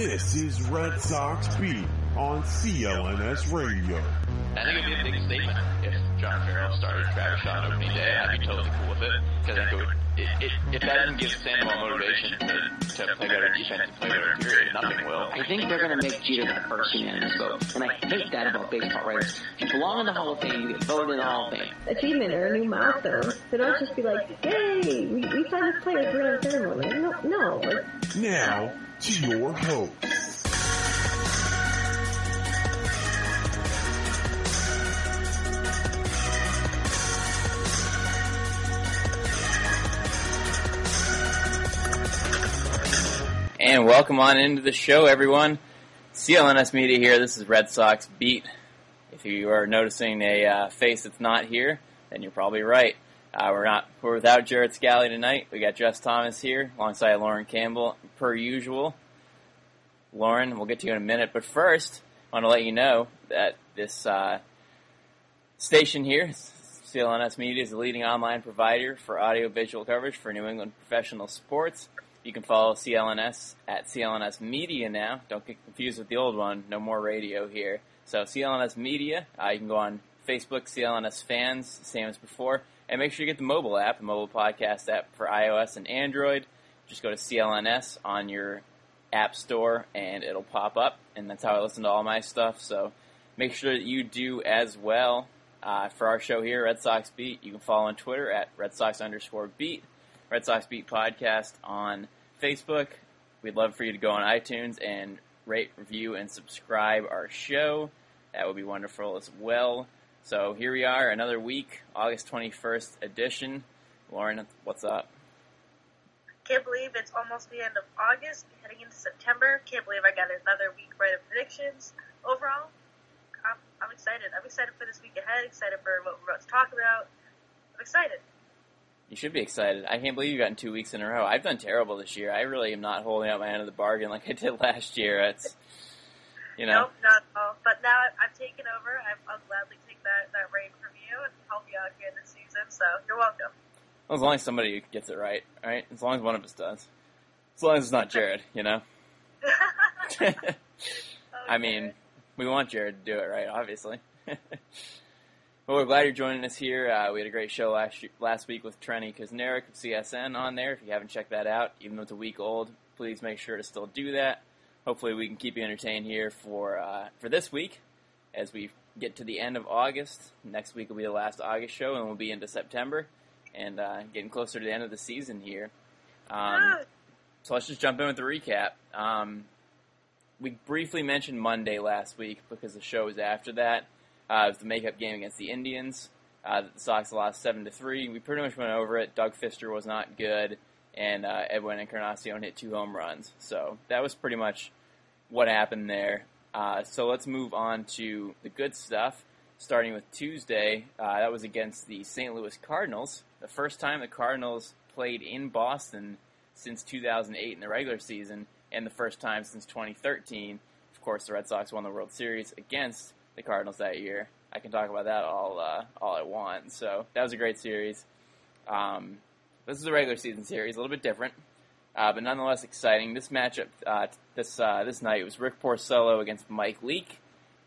This is Red Sox Beat on CLNS Radio. I think it'd be a big statement if John Farrell started Travis Shaw on opening day. I'd be totally cool with it because I think it would. It, it, if that doesn't give Sandoval motivation to, to play better defense and play better, period, nothing will. I think they're going to make Jeter the first unanimous vote. And I hate that about baseball writers. If you belong in the Hall of Fame, you get voted in the Hall of Fame. achievement or a new milestone. So don't just be like, yay, we, we signed this player for a ceremony. No, no. Now to your host. And welcome on into the show, everyone. CLNS Media here. This is Red Sox Beat. If you are noticing a uh, face that's not here, then you're probably right. Uh, we're not. We're without Jared Scally tonight. We got Jess Thomas here alongside Lauren Campbell, per usual. Lauren, we'll get to you in a minute, but first, I want to let you know that this uh, station here, CLNS Media, is the leading online provider for audio-visual coverage for New England professional sports. You can follow CLNS at CLNS Media now. Don't get confused with the old one. No more radio here. So CLNS Media. Uh, you can go on Facebook, CLNS Fans, same as before. And make sure you get the mobile app, the mobile podcast app for iOS and Android. Just go to CLNS on your app store and it'll pop up. And that's how I listen to all my stuff. So make sure that you do as well. Uh, for our show here, Red Sox Beat, you can follow on Twitter at Red Sox underscore beat. Red Sox Beat Podcast on Facebook. We'd love for you to go on iTunes and rate, review, and subscribe our show. That would be wonderful as well. So here we are, another week, August 21st edition. Lauren, what's up? Can't believe it's almost the end of August, heading into September. Can't believe I got another week right of predictions. Overall, I'm, I'm excited. I'm excited for this week ahead, excited for what we're about to talk about. I'm excited. You should be excited. I can't believe you've gotten two weeks in a row. I've done terrible this year. I really am not holding out my end of the bargain like I did last year. It's, you know. Nope, not at all. But now I've, I've taken over. I'm, I'll gladly that, that reign from you and help you out here this season. So you're welcome. Well, as long as somebody gets it right, right? As long as one of us does. As long as it's not Jared, you know? I mean, we want Jared to do it right, obviously. well, we're glad you're joining us here. Uh, we had a great show last last week with Trenni Kusnierek of CSN on there. If you haven't checked that out, even though it's a week old, please make sure to still do that. Hopefully, we can keep you entertained here for uh, for this week as we get to the end of August. Next week will be the last August show, and we'll be into September and uh, getting closer to the end of the season here. Um, so let's just jump in with the recap. Um, we briefly mentioned Monday last week because the show was after that. Uh, it was the makeup game against the Indians. Uh, the Sox lost seven to three. We pretty much went over it. Doug Fister was not good, and uh, Edwin Encarnacion hit two home runs. So that was pretty much what happened there. Uh, so let's move on to the good stuff. Starting with Tuesday, uh, that was against the St. Louis Cardinals. The first time the Cardinals played in Boston since 2008 in the regular season, and the first time since 2013. Of course, the Red Sox won the World Series against the Cardinals that year. I can talk about that all uh, all I want. So that was a great series. Um, this is a regular season series, a little bit different. Uh, but nonetheless exciting. This matchup uh, this uh, this night was Rick Porcello against Mike Leake,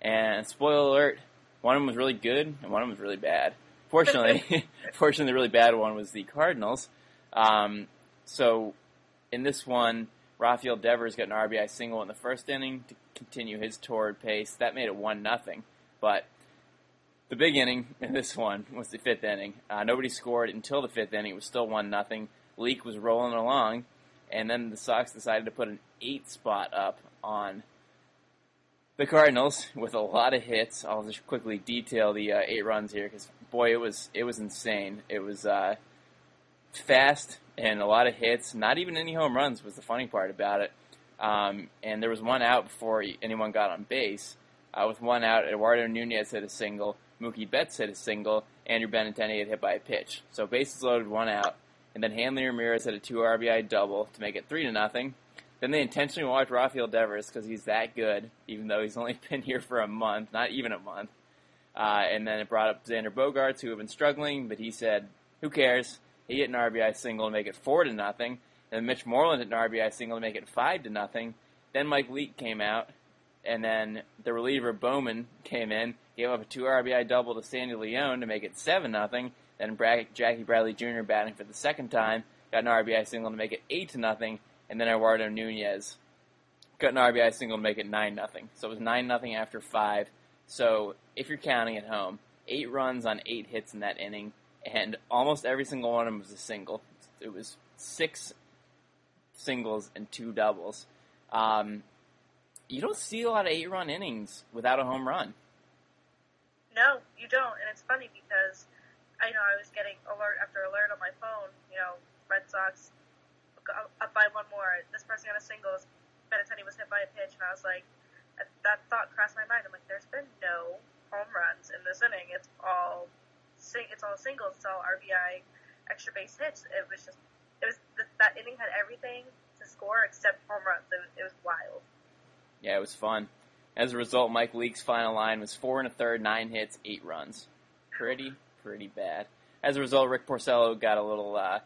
and spoiler alert, one of them was really good and one of them was really bad. Fortunately, fortunately, the really bad one was the Cardinals. Um, so in this one, Rafael Devers got an RBI single in the first inning to continue his torrid pace. That made it one nothing. But the big inning in this one was the fifth inning. Uh, nobody scored until the fifth inning. It was still one nothing. Leake was rolling along, and then the Sox decided to put an eight spot up on the Cardinals with a lot of hits. I'll just quickly detail the uh, eight runs here because boy, it was it was insane. It was uh, fast and a lot of hits. Not even any home runs was the funny part about it. Um, and there was one out before anyone got on base. Uh, with one out, Eduardo Nunez hit a single, Mookie Betts hit a single, Andrew Benintendi had hit by a pitch. So bases loaded, one out, and then Hanley Ramirez hit a two RBI double to make it three to nothing. Then they intentionally walked Rafael Devers because he's that good, even though he's only been here for a month, not even a month. Uh, and then it brought up Xander Bogaerts, who had been struggling, but he said, "Who cares? He hit an RBI single to make it four to nothing. Then Mitch Moreland hit an RBI single to make it five to nothing. Then Mike Leake came out, and then the reliever Bowman came in, gave up a two RBI double to Sandy Leon to make it seven nothing. Then Jackie Bradley Jr. batting for the second time got an RBI single to make it eight to nothing, and then Eduardo Nunez got an RBI single to make it nine nothing. So it was nine nothing after five. So if you're counting at home, eight runs on eight hits in that inning, and almost every single one of them was a single. It was six singles and two doubles. Um, you don't see a lot of eight-run innings without a home run. No, you don't, and it's funny because I know I was getting alert after alert on my phone. You know, Red Sox up by one more. This person got a single. Benintendi was hit by a pitch, and I was like, that thought crossed my mind. I'm like, there's been no home runs in this inning. It's all. It's all singles. It's all RBI, extra base hits. It was just. It was that inning had everything to score except home runs. It it was wild. Yeah, it was fun. As a result, Mike Leake's final line was four and a third, nine hits, eight runs. Pretty, pretty bad. As a result, Rick Porcello got a little uh,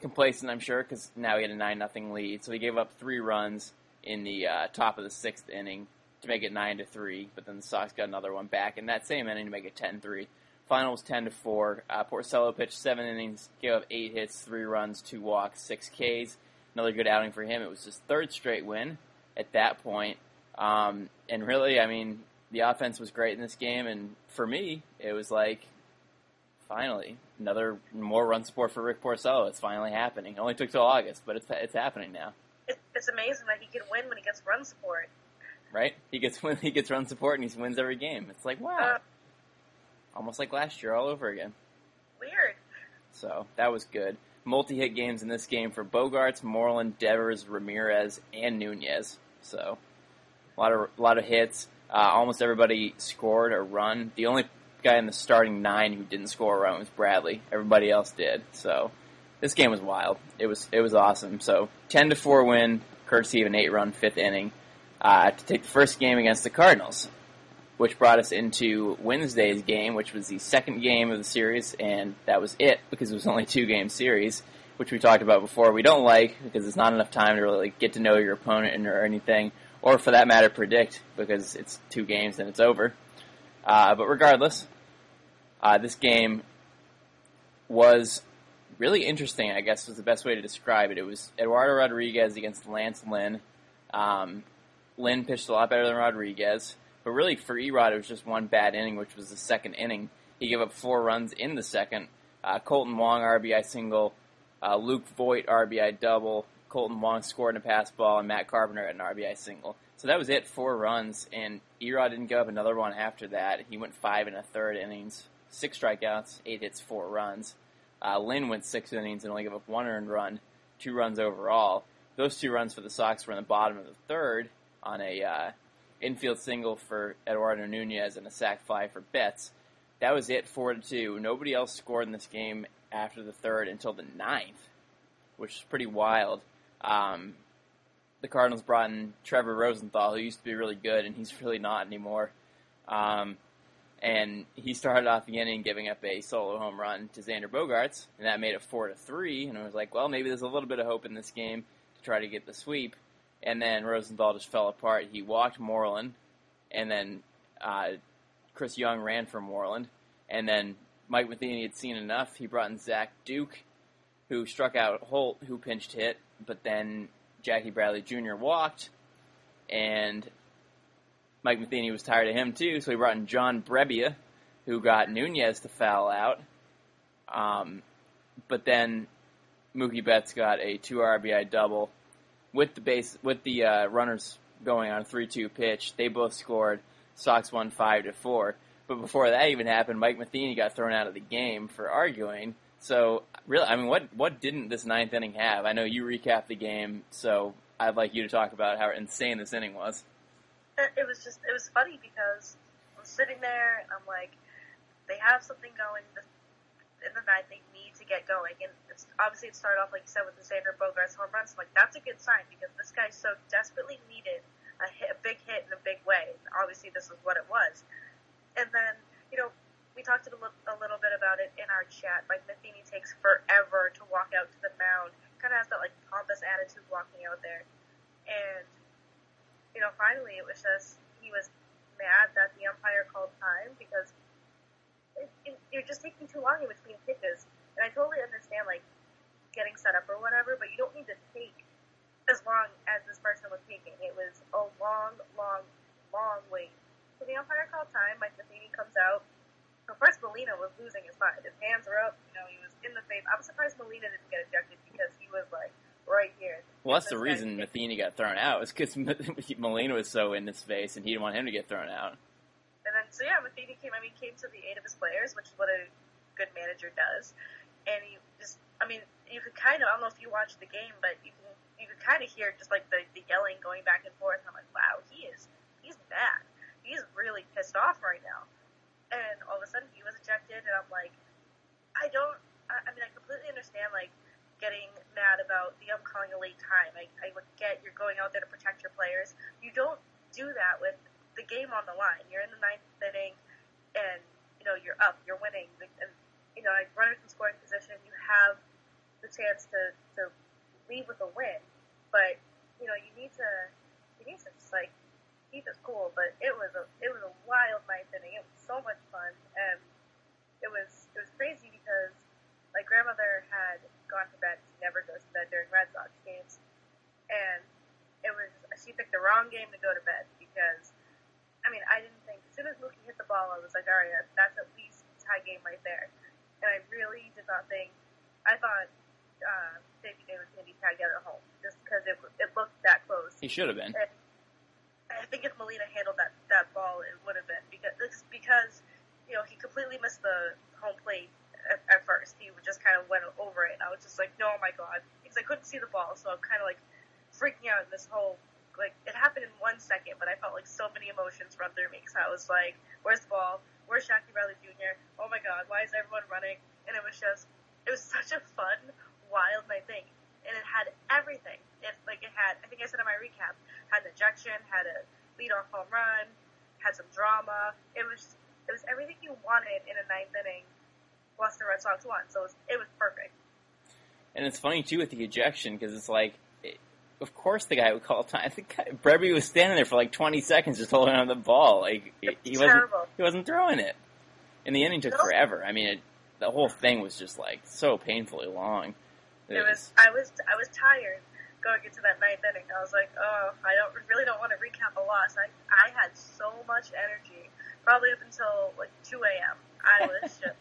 complacent, I'm sure, because now he had a nine nothing lead. So he gave up three runs in the uh, top of the sixth inning to make it nine to three. But then the Sox got another one back in that same inning to make it 10-3. Final was 10 to four. Uh, Porcello pitched seven innings, gave up eight hits, three runs, two walks, six Ks. Another good outing for him. It was his third straight win at that point. Um, and really, I mean, the offense was great in this game, and for me, it was like, finally, another more run support for Rick Porcello. It's finally happening. It only took till August, but it's it's happening now. It, it's amazing that he can win when he gets run support. Right? He gets when he gets run support and he wins every game. It's like wow, uh, almost like last year all over again. Weird. So that was good. Multi-hit games in this game for Bogaerts, Moreland, Devers, Ramirez, and Nunez. So a lot of a lot of hits. Uh, almost everybody scored a run. The only guy in the starting nine who didn't score a run was Bradley. Everybody else did. So this game was wild. It was it was awesome. So ten to four win, courtesy of an eight run fifth inning, uh, to take the first game against the Cardinals, which brought us into Wednesday's game, which was the second game of the series, and that was it because it was only two game series, which we talked about before. We don't like because it's not enough time to really like, get to know your opponent or anything or for that matter, predict because it's two games and it's over. Uh, but regardless, uh, this game was really interesting. I guess was the best way to describe it. It was Eduardo Rodriguez against Lance Lynn. Um, Lynn pitched a lot better than Rodriguez, but really for Erod, it was just one bad inning, which was the second inning. He gave up four runs in the second. Uh, Kolten Wong RBI single, uh, Luke Voit RBI double, Kolten Wong scored in a pass ball, and Matt Carpenter had an RBI single. So that was it, four runs, and Erod didn't give up another one after that. He went five and a third innings, six strikeouts, eight hits, four runs. Uh, Lynn went six innings and only gave up one earned run, two runs overall. Those two runs for the Sox were in the bottom of the third on a uh, infield single for Eduardo Nunez and a sac fly for Betts. That was it, four to two. Nobody else scored in this game after the third until the ninth, which is pretty wild. Um, the Cardinals brought in Trevor Rosenthal, who used to be really good, and he's really not anymore. Um, and he started off the inning giving up a solo home run to Xander Bogaerts, and that made it four to three. And I was like, well, maybe there's a little bit of hope in this game to try to get the sweep, and then Rosenthal just fell apart. He walked Moreland, and then uh, Chris Young ran for Moreland, and then Mike Matheny had seen enough. He brought in Zach Duke, who struck out Holt, who pinched hit, but then Jackie Bradley Jr. walked, and Mike Matheny was tired of him too, so he brought in John Brebbia, who got Nunez to foul out. Um, but then Mookie Betts got a two RBI double with the base with the uh, runners going on a three-two pitch. They both scored. Sox won five to four. But before that even happened, Mike Matheny got thrown out of the game for arguing. So really, I mean, what what didn't this ninth inning have? I know you recapped the game, so I'd like you to talk about how insane this inning was. It, was just it was funny because I'm sitting there and I'm like, they have something going this, in the ninth. They need to get going, and it's, obviously it started off like you said with the Xander Bogaerts home runs. I'm like that's a good sign because this guy so desperately needed a hit, a big hit in a big way. Obviously, this is what it was. And then, you know, we talked a little, a little bit about it in our chat. Like Matheny takes forever to walk out to the mound. Kind of has that like pompous attitude walking out there. And you know, finally, it was just he was mad that the umpire called time because it, it, you're just taking too long in between pitches. And I totally understand like getting set up or whatever, but you don't need to take as long as this person was taking. It was a long, long, long wait. So the umpire called time. Mike Matheny comes out. So first, Molina was losing his mind. His hands were up. You know, he was in the face. I'm surprised Molina didn't get ejected because he was like right here. Well, that's the reason Matheny got thrown out. Was because Molina was so in his face, and he didn't want him to get thrown out. And then, so yeah, Matheny came. I mean, came to the aid of his players, which is what a good manager does. And he just, I mean, you could kind of. I don't know if you watched the game, but you can you could kind of hear just like the, the yelling going back and forth. I'm like, wow, he is he's mad. He's really pissed off right now. And all of a sudden, he was ejected, and I'm like, I don't. I, I mean, I completely understand like getting mad about the ump calling a late time. I, I get you're going out there to protect your players. You don't do that with the game on the line. You're in the ninth inning, and you know you're up, you're winning, and you know like runners in scoring position. You have the chance to to leave with a win, but you know you need to you need to just like keep it cool. But it was a it was a wild ninth inning. It was so much fun, and it was it was crazy because my grandmother had gone to bed. She never goes to bed during Red Sox games, and it was she picked the wrong game to go to bed because I mean I didn't think as soon as Mookie hit the ball I was like all right that's at least a tie game right there, and I really did not think I thought uh, Davey Day was going to be tagged out at home just because it it looked that close. He should have been. And I think if Molina handled that that ball, it would have been because because you know he completely missed the home plate at, at first. He just kind of went over it. and I was just like, no, oh my god, because I couldn't see the ball, so I'm kind of like freaking out in this whole like it happened in one second, but I felt like so many emotions run through me because I was like, where's the ball? Where's Jackie Bradley Jr.? Oh my god, why is everyone running? And it was just, it was such a fun, wild night thing, and it had everything. It like it had, I think I said in my recap, had an ejection, had a lead off home run, had some drama. It was, it was everything you wanted in a ninth inning. The Red so it was, it was perfect. And it's funny too with the ejection because it's like, it, of course the guy would call time. I think Brebbia was standing there for like 20 seconds just holding on the ball. Like he, he wasn't he wasn't throwing it. And the inning took No. forever. I mean, it, the whole thing was just like so painfully long. It was I was I was tired going into that ninth inning. I was like, oh, I don't really don't want to recap a loss. I I had so much energy, probably up until like 2 a.m. I was just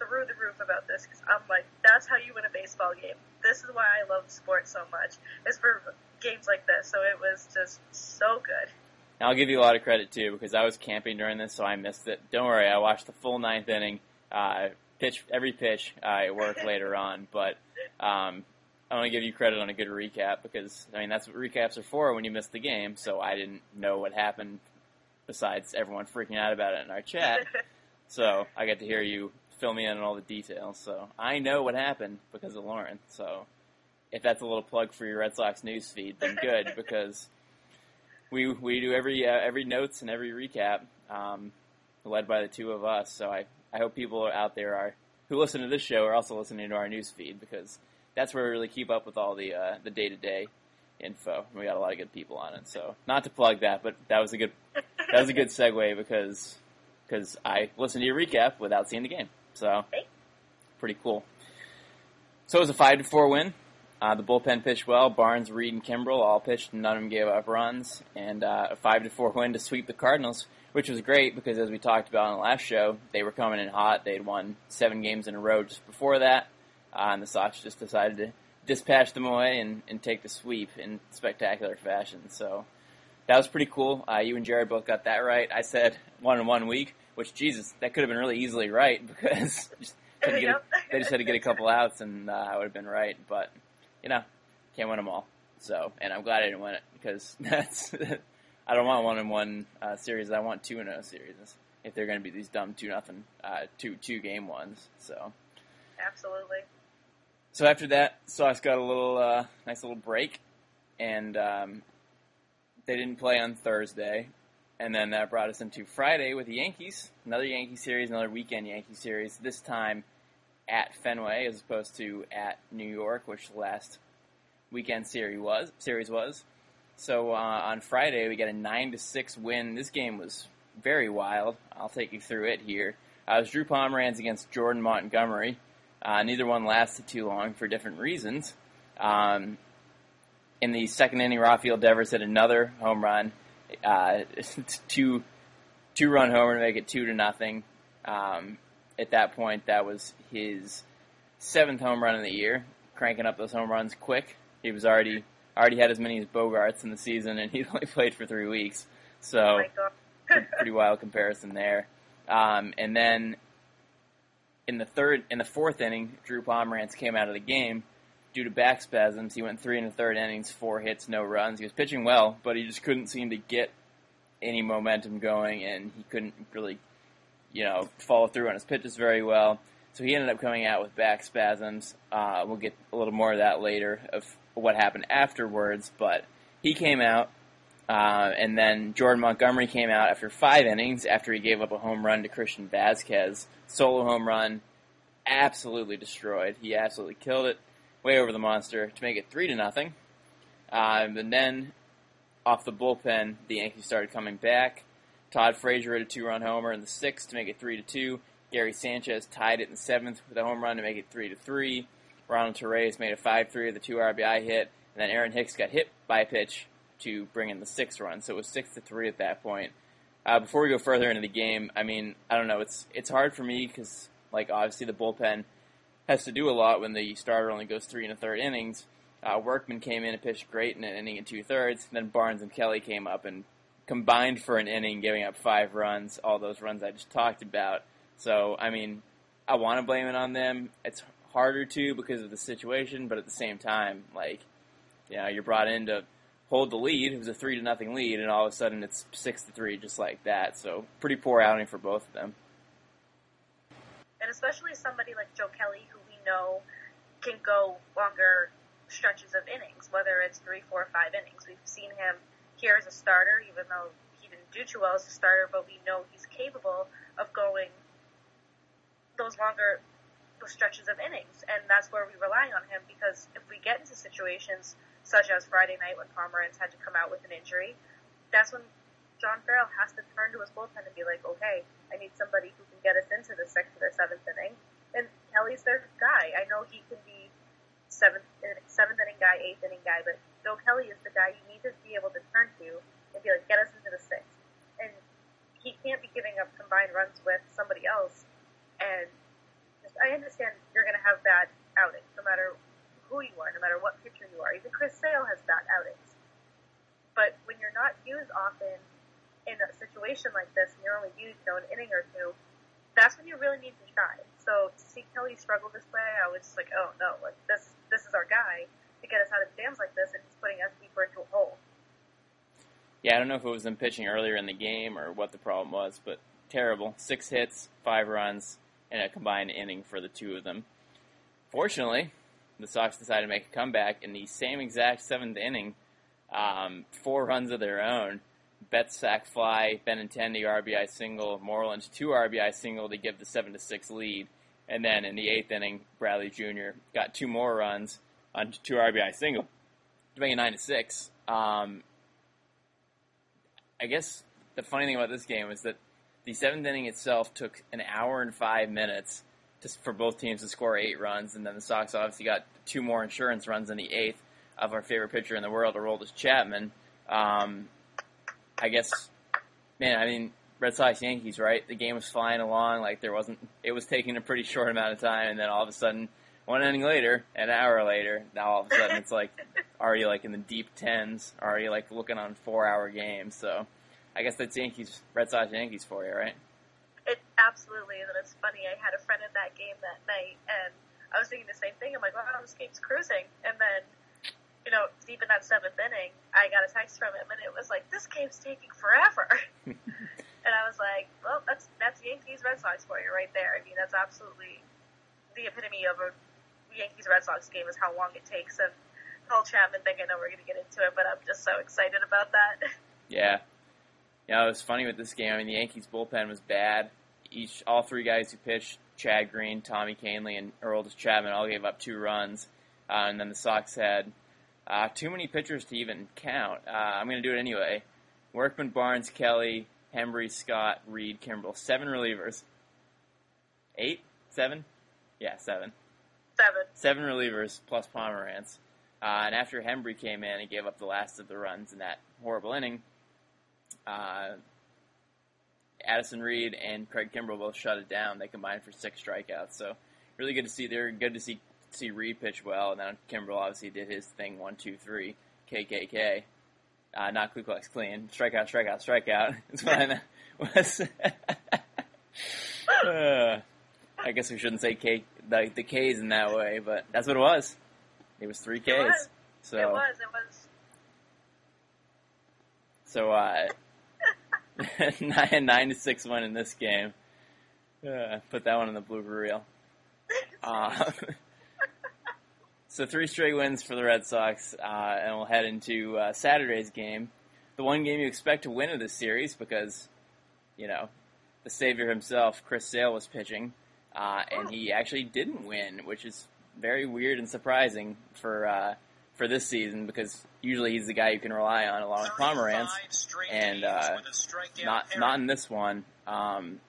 through the roof about this because I'm like, that's how you win a baseball game. This is why I love sports so much. Is for games like this. So it was just so good. And I'll give you a lot of credit too because I was camping during this, so I missed it. Don't worry, I watched the full ninth inning, uh, pitch every pitch uh, at work later on. But um, I want to give you credit on a good recap because I mean that's what recaps are for when you miss the game. So I didn't know what happened besides everyone freaking out about it in our chat. so I got to hear you fill me in on all the details. So I know what happened because of Lauren. So if that's a little plug for your Red Sox news feed, then good because we we do every uh, every notes and every recap, um, led by the two of us. So I I hope people out there are who listen to this show are also listening to our news feed because that's where we really keep up with all the uh, the day to day. info. We got a lot of good people on it. So not to plug that, but that was a good that was a good segue because because I listened to your recap without seeing the game. So pretty cool. So it was a five to four win. Uh, the bullpen pitched well. Barnes, Reed, and Kimbrel all pitched. None of them gave up runs, and uh, a five to four win to sweep the Cardinals, which was great because as we talked about on the last show, they were coming in hot. They'd won seven games in a row just before that, uh, and the Sox just decided to dispatch them away and, and take the sweep in spectacular fashion. So that was pretty cool. Uh, you and Jared both got that right. I said one in one week, which Jesus, that could have been really easily right because just get a, they just had to get a couple outs and uh, I would have been right. But you know, can't win them all. So, and I'm glad I didn't win it because that's I don't want one in one uh, series. I want two in a series if they're going to be these dumb two nothing uh, two two game ones. So, Absolutely. so after that, Sox got a little uh, nice little break, and um, they didn't play on Thursday, and then that brought us into Friday with the Yankees, another Yankee series, another weekend Yankee series. This time at Fenway as opposed to at New York, which the last weekend series was. Series was. So uh, on Friday we got a nine to six win. This game was very wild. I'll take you through it here. Uh, it was Drew Pomeranz against Jordan Montgomery. Uh, neither one lasted too long for different reasons. Um, in the second inning, Rafael Devers hit another home run, uh, two two run homer to make it two to nothing. Um, at that point, that was his seventh home run of the year, cranking up those home runs quick. He was already already had as many as Bogaerts in the season, and he only played for three weeks. So Oh pretty wild comparison there. Um, and then in the third, in the fourth inning, Drew Pomeranz came out of the game due to back spasms. He went three and a third innings, four hits, no runs. He was pitching well, but he just couldn't seem to get any momentum going, and he couldn't really, you know, follow through on his pitches very well. So he ended up coming out with back spasms. Uh, we'll get a little more of that later of what happened afterwards, but he came out. Uh, and then Jordan Montgomery came out after five innings after he gave up a home run to Christian Vasquez. Solo home run, absolutely destroyed. He absolutely killed it, way over the monster to make it three to nothing. Um, and then off the bullpen, the Yankees started coming back. Todd Frazier hit a two-run homer in the sixth to make it three to two. Gary Sanchez tied it in the seventh with a home run to make it three to three. Ronald Torreyes made a five-three with a two RBI hit, and then Aaron Hicks got hit by a pitch to bring in the sixth run. So it was six to three at that point. Uh, before we go further into the game, I mean, I don't know. It's it's hard for me because, like, obviously the bullpen has to do a lot when the starter only goes three and a third innings. Uh, Workman came in and pitched great in an inning and two thirds. Then Barnes and Kelly came up and combined for an inning, giving up five runs. All those runs I just talked about. So I mean, I want to blame it on them. It's harder to because of the situation, but at the same time, like, you know, you're brought in to hold the lead. It was a three to nothing lead, and all of a sudden it's six to three, just like that. So pretty poor outing for both of them. And especially somebody like Joe Kelly, who we know can go longer stretches of innings, whether it's three, four, five innings. We've seen him here as a starter, even though he didn't do too well as a starter, but we know he's capable of going those longer stretches of innings, and that's where we rely on him because if we get into situations such as Friday night when Pomeranz had to come out with an injury, that's when John Farrell has to turn to his bullpen and be like, okay, I need somebody who can get us into the sixth or seventh inning. And Kelly's their guy. I know he can be seventh, seventh inning guy, eighth inning guy, but Joe Kelly is the guy you need to be able to turn to and be like, get us into the sixth. And he can't be giving up combined runs with somebody else. And just, I understand you're going to have bad outings, no matter who you are, no matter what pitcher you are. Even Chris Sale has bad outings. But when you're not used often in a situation like this, and you're only used, you know, an inning or two, that's when you really need to shine. So to see Kelly struggle this way, I was just like, oh no, like this, this is our guy to get us out of jams like this, and he's putting us deeper into a hole. Yeah, I don't know if it was them pitching earlier in the game or what the problem was, but terrible. Six hits, five runs, and a combined inning for the two of them. Fortunately, the Sox decided to make a comeback in the same exact seventh inning. Um, four runs of their own. Betts sack fly, Benintendi RBI single, Moreland two RBI single to give the seven to six lead, and then in the eighth inning, Bradley Jr. got two more runs on two RBI single to make it nine to six. Um, I guess the funny thing about this game is that the seventh inning itself took an hour and five minutes for both teams to score eight runs, and then the Sox obviously got two more insurance runs in the eighth of our favorite pitcher in the world, Aroldis Chapman. Um, I guess, man, I mean, Red Sox Yankees, right? The game was flying along, like there wasn't. It was taking a pretty short amount of time, and then all of a sudden, one inning later, an hour later, now all of a sudden it's like already like in the deep tens, already like looking on four hour games. So, I guess that's Yankees, Red Sox Yankees for you, right? It absolutely is, and it's funny. I had a friend at that game that night, and I was thinking the same thing. I'm like, wow, this game's cruising. And then, you know, deep in that seventh inning, I got a text from him, and it was like, this game's taking forever. and I was like, well, that's that's Yankees Red Sox for you right there. I mean, that's absolutely the epitome of a Yankees Red Sox game is how long it takes. And Paul Chapman think I know we're going to get into it, but I'm just so excited about that. Yeah. Yeah, it was funny with this game. I mean, the Yankees bullpen was bad. Each, all three guys who pitched, Chad Green, Tommy Kahnle, and Earl Chapman, all gave up two runs. Uh, and then the Sox had uh, too many pitchers to even count. Uh, I'm going to do it anyway. Workman, Barnes, Kelly, Hembree, Scott, Reed, Kimbrel. Seven relievers. Eight? Seven? Yeah, seven. Seven. Seven relievers plus Pomeranz. Uh, and after Hembree came in and gave up the last of the runs in that horrible inning, uh, Addison Reed and Craig Kimbrel both shut it down. They combined for six strikeouts. So really good to see. They're good to see see Reed pitch well, and then Kimbrel obviously did his thing one two three KKK. Uh, not Ku Klux Klan. Strikeout, strikeout, strikeout. That's what I meant. Was uh, I guess we shouldn't say K the, the K's in that way, but that's what it was. It was three Ks. It was. So It was. It was. so uh, nine nine to six win in this game. Uh, put that one in the blooper reel. Uh, so three straight wins for the Red Sox, uh, and we'll head into uh, Saturday's game, the one game you expect to win of this series because, you know, the savior himself, Chris Sale, was pitching, uh, and he actually didn't win, which is very weird and surprising for uh, for this season because usually he's the guy you can rely on along with Pomeranz, and uh, not not in this one. Um,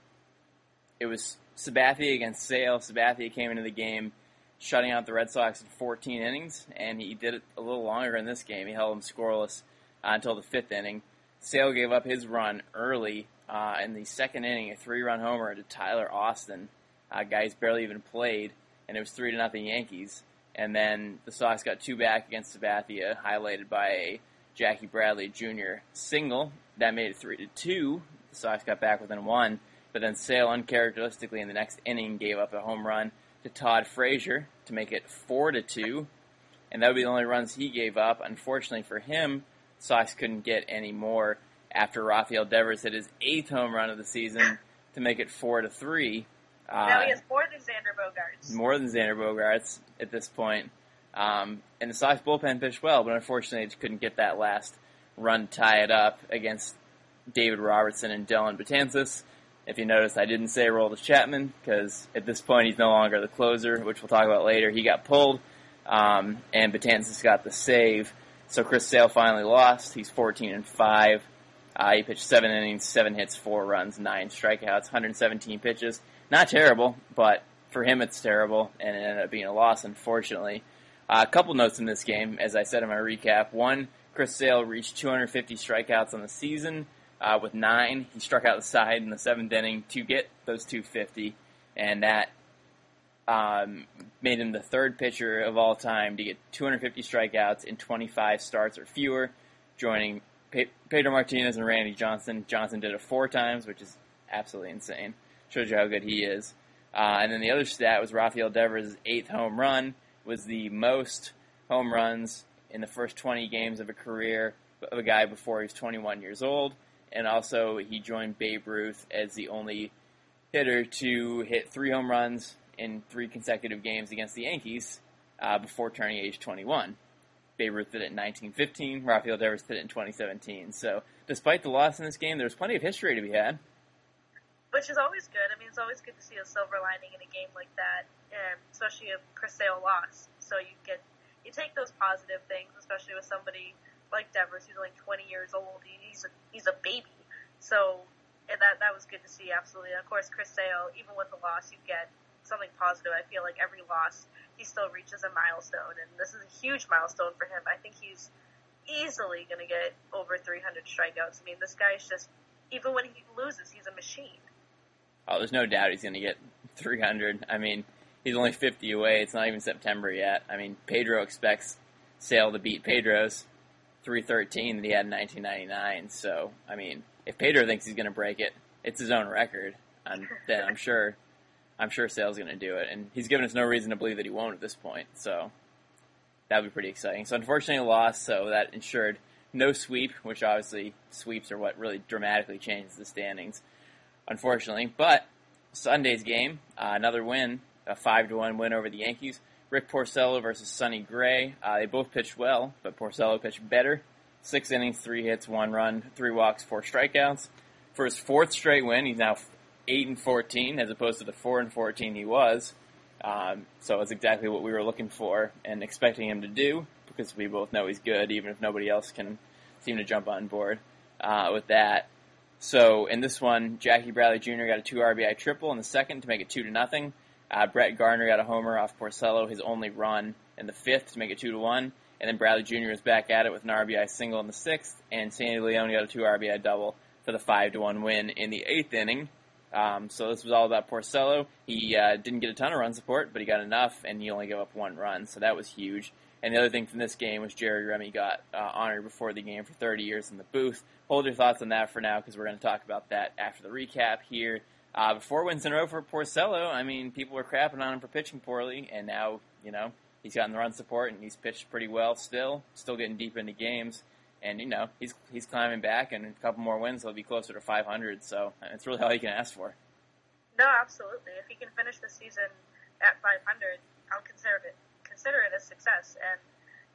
it was Sabathia against Sale. Sabathia came into the game shutting out the Red Sox in 14 innings, and he did it a little longer in this game. He held them scoreless uh, until the fifth inning. Sale gave up his run early uh, in the second inning, a three-run homer to Tyler Austin. Uh, guys barely even played, and it was three to nothing Yankees. And then the Sox got two back against Sabathia, highlighted by a Jackie Bradley Jr. single that made it three to two. The Sox got back within one, but then Sale uncharacteristically in the next inning gave up a home run to Todd Frazier to make it four to two, and that would be the only runs he gave up. Unfortunately for him, Sox couldn't get any more after Rafael Devers hit his eighth home run of the season to make it four to three. Uh, now he has more than Xander Bogaerts. more than Xander Bogaerts at this point. Um, and the Sox bullpen pitched well, but unfortunately, they couldn't get that last run tie it up against David Robertson and Dellin Betances. If you noticed, I didn't say Aroldis Chapman because at this point he's no longer the closer, which we'll talk about later. He got pulled, um, and Betances got the save. So Chris Sale finally lost. He's 14 and five. Uh, he pitched seven innings, seven hits, four runs, nine strikeouts, 117 pitches. Not terrible, but for him it's terrible, and it ended up being a loss, unfortunately. Uh, a couple notes in this game, as I said in my recap. One, Chris Sale reached 250 strikeouts on the season uh, with nine. He struck out the side in the seventh inning to get those 250, and that um, made him the third pitcher of all time to get 250 strikeouts in 25 starts or fewer, joining Pe- Pedro Martinez and Randy Johnson. Johnson did it four times, which is absolutely insane. Shows you how good he is. Uh, and then the other stat was Rafael Devers' eighth home run was the most home runs in the first 20 games of a career of a guy before he was 21 years old. And also, he joined Babe Ruth as the only hitter to hit three home runs in three consecutive games against the Yankees uh, before turning age 21. Babe Ruth did it in 1915. Rafael Devers did it in 2017. So, despite the loss in this game, there's plenty of history to be had. which is always good. I mean, it's always good to see a silver lining in a game like that, and especially if Chris Sale lost. So you get you take those positive things, especially with somebody like Devers who's only 20 years old. He's a, he's a baby. So and that that was good to see, absolutely. Of course, Chris Sale, even with the loss, you get something positive. I feel like every loss, he still reaches a milestone, and this is a huge milestone for him. I think he's easily going to get over 300 strikeouts. I mean, this guy's just, even when he loses, he's a machine. Oh, there's no doubt he's going to get 300. I mean, he's only 50 away. It's not even September yet. I mean, Pedro expects Sale to beat Pedro's 313 that he had in 1999. So, I mean, if Pedro thinks he's going to break it, it's his own record. And then I'm sure, I'm sure Sale's going to do it. And he's given us no reason to believe that he won't at this point. So that would be pretty exciting. So unfortunately, a loss. So that ensured no sweep, which obviously sweeps are what really dramatically changes the standings. Unfortunately, but Sunday's game, uh, another win, a five to one win over the Yankees. Rick Porcello versus Sonny Gray. Uh, they both pitched well, but Porcello pitched better. Six innings, three hits, one run, three walks, four strikeouts. For his fourth straight win, he's now eight and fourteen, as opposed to the four and fourteen he was. Um, so it's exactly what we were looking for and expecting him to do, because we both know he's good, even if nobody else can seem to jump on board uh, with that. So in this one, Jackie Bradley Jr. got a two RBI triple in the second to make it two to nothing. Uh, Brett Gardner got a homer off Porcello, his only run in the fifth to make it two to one. And then Bradley Jr. was back at it with an RBI single in the sixth, and Sandy Leon got a two RBI double for the five to one win in the eighth inning. Um, so this was all about Porcello. He uh, didn't get a ton of run support, but he got enough, and he only gave up one run, so that was huge. And the other thing from this game was Jerry Remy got uh, honored before the game for 30 years in the booth. Hold your thoughts on that for now, because we're going to talk about that after the recap here. Uh, four wins in a row for Porcello. I mean, people were crapping on him for pitching poorly, and now, you know, he's gotten the run support and he's pitched pretty well still, still getting deep into games. And, you know, he's he's climbing back, and a couple more wins, he'll be closer to 500. So it's really all you can ask for. No, absolutely. If he can finish the season at 500, I'll consider it consider it a success. And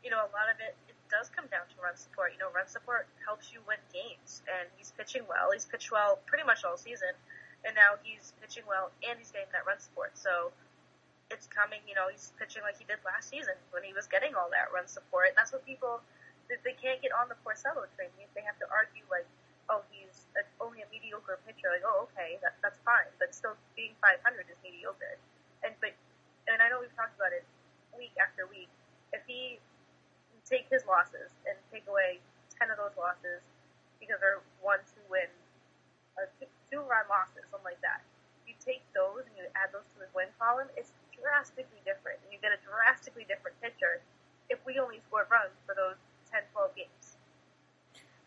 you know, a lot of it it does come down to run support. You know, run support helps you win games, and he's pitching well. He's pitched well pretty much all season and now he's pitching well and he's getting that run support. So it's coming, you know, he's pitching like he did last season when he was getting all that run support. And that's what people they can't get on the Porcello train. They have to argue like, oh, he's a, only a mediocre pitcher. Like, oh, okay, that, that's fine, but still being 500 is mediocre. And but and I know we've talked about it week after week. If he take his losses and take away 10 of those losses because they're one two win or two, two run losses, something like that. You take those and you add those to his win column, it's drastically different. And you get a drastically different picture if we only scored runs for those 10, 12 games.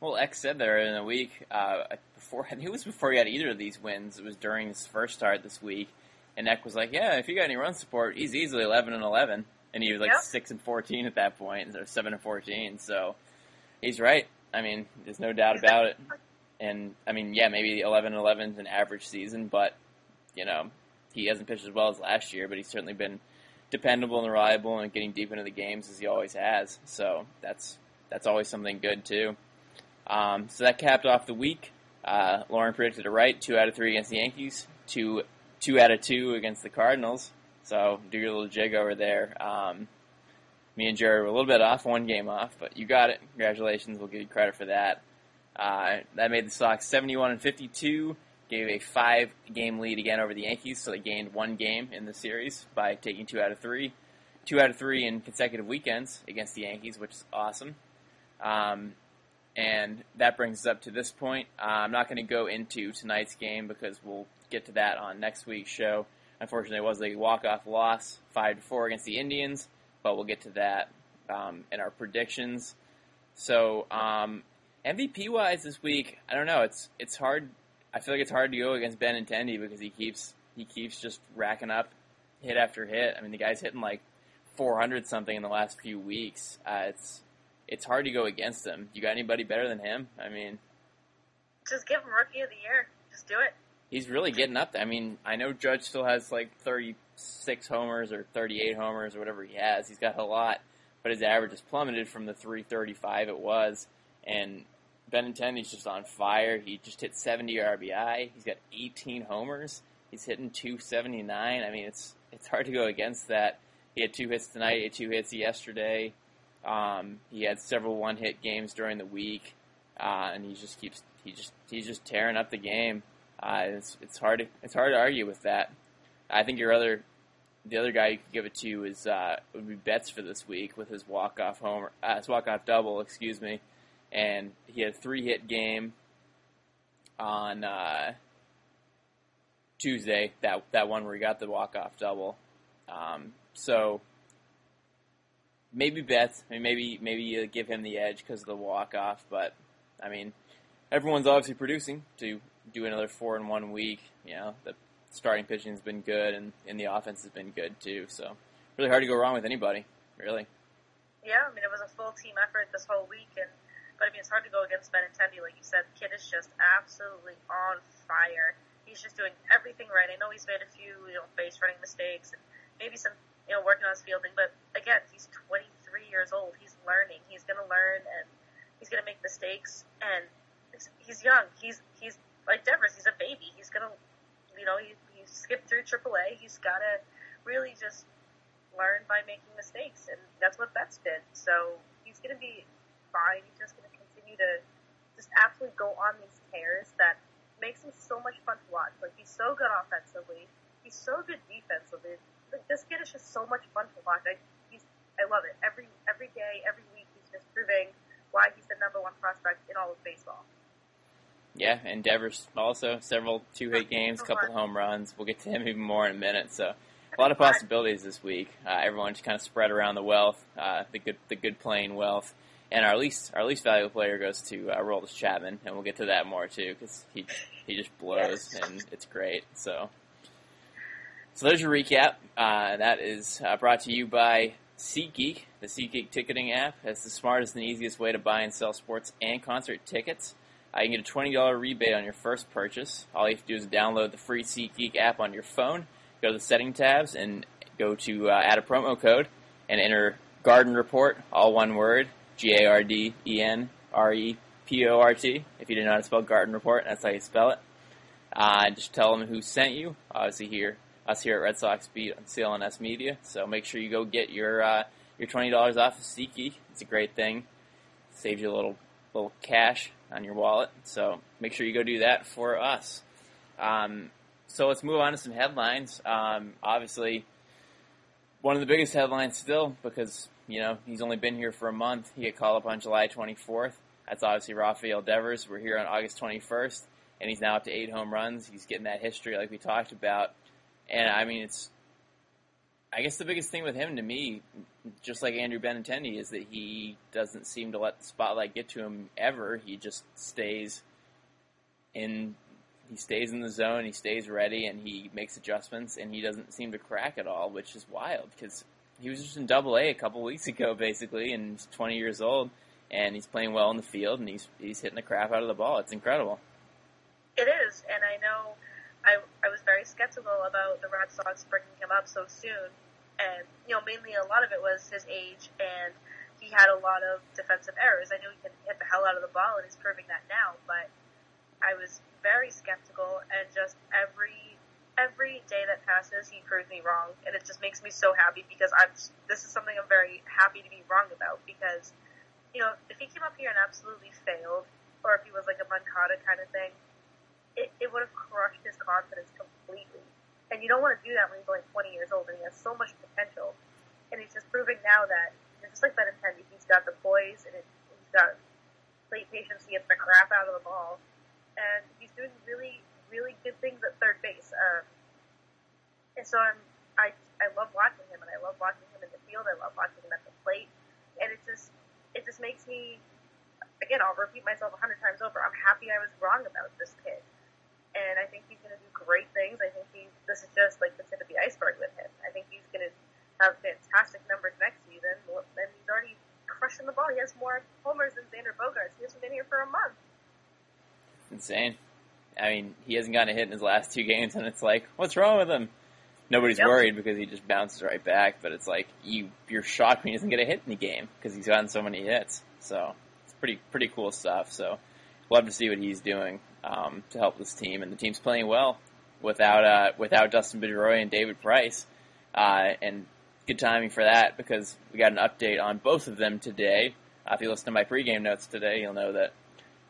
Well, Eck said there in a week uh, before. I think it was before he had either of these wins. It was during his first start this week, and Eck was like, "Yeah, if you got any run support, he's easily 11 and 11." And he was like Yep. six and 14 at that point, or seven and 14. So he's right. I mean, there's no doubt about it. And I mean, yeah, maybe 11 and 11 is an average season, but you know, he hasn't pitched as well as last year, but he's certainly been dependable and reliable and getting deep into the games as he always has. So that's that's always something good too. Um, so that capped off the week. Uh, Lauren predicted a right, two out of three against the Yankees, two two out of two against the Cardinals. So do your little jig over there. Um, me and Jared were a little bit off, one game off, but you got it. Congratulations. We'll give you credit for that. Uh, that made the Sox 71 and 52, gave a five game lead again over the Yankees, so they gained one game in the series by taking two out of three. Two out of three in consecutive weekends against the Yankees, which is awesome. Um, and that brings us up to this point. Uh, I'm not going to go into tonight's game because we'll get to that on next week's show. Unfortunately, it was a walk-off loss, five to four against the Indians, but we'll get to that um, in our predictions. So um, MVP wise this week, I don't know. It's it's hard. I feel like it's hard to go against Ben Benintendi because he keeps he keeps just racking up hit after hit. I mean, the guy's hitting like 400 something in the last few weeks. Uh, it's it's hard to go against him. You got anybody better than him? I mean, Just give him Rookie of the Year. Just do it. he's really getting up there. I mean, I know Judge still has like 36 homers or 38 homers or whatever he has. He's got a lot, but his average has plummeted from the 335 it was. And Benintendi's just on fire. He just hit 70 RBI. He's got 18 homers. He's hitting 279. I mean, it's it's hard to go against that. he had two hits tonight. He had two hits yesterday. Um, he had several one hit games during the week, uh, and he just keeps he just he's just tearing up the game. Uh, it's it's hard to it's hard to argue with that. I think your other the other guy you could give it to is uh, would be Betts for this week with his walk off homer, uh, his walk off double, excuse me, and he had a three hit game on uh, Tuesday. That that one where he got the walk off double. Um, so maybe Betts, I mean, maybe maybe you give him the edge because of the walk off, but I mean, everyone's obviously producing to do another four in one week. You know, the starting pitching has been good, and, and the offense has been good too. So really hard to go wrong with anybody, really. Yeah, I mean it was a full team effort this whole week, and but I mean it's hard to go against Benintendi, like you said. The kid is just absolutely on fire. He's just doing everything right. I know he's made a few you know base running mistakes and maybe some you know working on his fielding, but again he's 23 years old. He's learning. He's gonna learn and he's gonna make mistakes and he's young. He's he's like Devers. He's a baby. He's gonna you know he, he skipped through AAA. He's gotta really just learn by making mistakes, and that's what Betts did. So he's going to be fine. He's just going to to just absolutely go on these tears that makes him so much fun to watch. Like he's so good offensively, he's so good defensively. Like this kid is just so much fun to watch. I he's I love it every every day, every week. He's just proving why he's the number one prospect in all of baseball. Yeah, and Devers also several two hit games, couple home runs. We'll get to him even more in a minute. So a lot of possibilities this week. Uh, everyone just kind of spread around the wealth, uh, the good, the good playing wealth, and our least, our least valuable player goes to uh, Aroldis Chapman, and we'll get to that more too because he he just blows Yes. and it's great. So, so there's your recap. Uh, that is uh, brought to you by SeatGeek, the SeatGeek ticketing app. It's the smartest and easiest way to buy and sell sports and concert tickets. Uh, you can get a twenty dollar rebate on your first purchase. All you have to do is download the free SeatGeek app on your phone go to the setting tabs and go to uh, add a promo code and enter Garden Report, all one word, G A R D E N R E P O R T. If you didn't know how to spell Garden Report, that's how you spell it. Uh, just tell them who sent you. Obviously, here us here at Red Sox Beat on CLNS Media. So make sure you go get your uh, your twenty dollars off of SeatGeek. It's a great thing. Saves you a little little cash on your wallet. So make sure you go do that for us. Um, so let's move on to some headlines. Um, obviously, one of the biggest headlines still because you know he's only been here for a month. He got called up on July 24th. That's obviously Rafael Devers. We're here on August 21st, and he's now up to eight home runs. He's getting that history like we talked about, and I mean it's. I guess the biggest thing with him to me, just like Andrew Benintendi, is that he doesn't seem to let the spotlight get to him ever. He just stays in he stays in the zone, he stays ready, and he makes adjustments, and he doesn't seem to crack at all, which is wild because he was just in Double A a couple weeks ago, basically, and he's 20 years old, and he's playing well in the field, and he's he's hitting the crap out of the ball. It's incredible. It is, and I know I I was very skeptical about the Red Sox bringing him up so soon, and you know mainly a lot of it was his age, and he had a lot of defensive errors. I knew he can hit the hell out of the ball, and he's proving that now, but I was very skeptical, and just every every day that passes, he proves me wrong, and it just makes me so happy because I'm. This is something I'm very happy to be wrong about because, you know, if he came up here and absolutely failed, or if he was like a Moncada kind of thing, it, it would have crushed his confidence completely. And you don't want to do that when he's only 20 years old and he has so much potential. And he's just proving now that, just like Benintendi, he's got the poise and it, he's got plate patience. He gets the crap out of the ball and he's doing really, really good things at third base. Um, and so I'm, I, I love watching him, and I love watching him in the field. I love watching him at the plate, and it just, it just makes me, again, I'll repeat myself a hundred times over. I'm happy I was wrong about this kid, and I think he's going to do great things. I think he, this is just like the tip of the iceberg with him. I think he's going to have fantastic numbers next season, and he's already crushing the ball. He has more homers than Xander Bogaerts. He hasn't been here for a month. Insane. I mean, he hasn't gotten a hit in his last two games, and it's like, what's wrong with him? Nobody's Yep. worried because he just bounces right back, but it's like you you're shocked when he doesn't get a hit in the game because he's gotten so many hits. So it's pretty pretty cool stuff. So love to see what he's doing um, to help this team, and the team's playing well without uh, without Dustin Pedroia and David Price, uh, and good timing for that because we got an update on both of them today. Uh, if you listen to my pregame notes today, you'll know that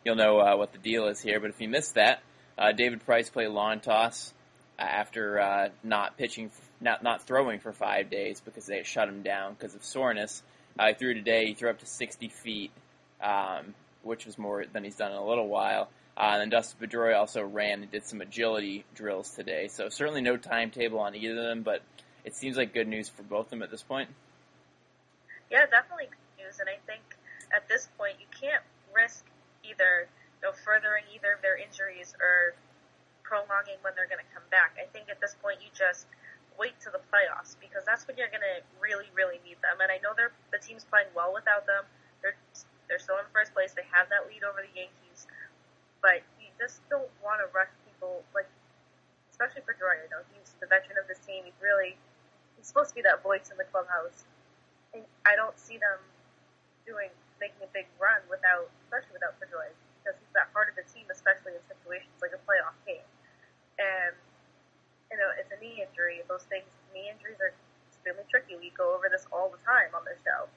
you'll know uh, what the deal is here. But if you missed that, uh, David Price played lawn toss uh, after uh, not pitching, not not throwing for five days because they shut him down because of soreness. Uh, he threw today. He threw up to 60 feet, um, which was more than he's done in a little while. Uh, and then Dustin Pedroia also ran and did some agility drills today. So certainly no timetable on either of them, but it seems like good news for both of them at this point. Yeah, definitely good news. And I think at this point you can't risk either know, furthering either of their injuries or prolonging when they're going to come back. I think at this point you just wait to the playoffs because that's when you're going to really, really need them. And I know they're the team's playing well without them. They're they're still in first place. They have that lead over the Yankees, but you just don't want to rush people like, especially for Jordan. You know, he's the veteran of this team. He's really he's supposed to be that voice in the clubhouse, and I don't see them doing making a big run without, especially without Pedroia, because he's that heart of the team, especially in situations like a playoff game. And you know, it's a knee injury. Those things, knee injuries are extremely tricky. We go over this all the time on the show,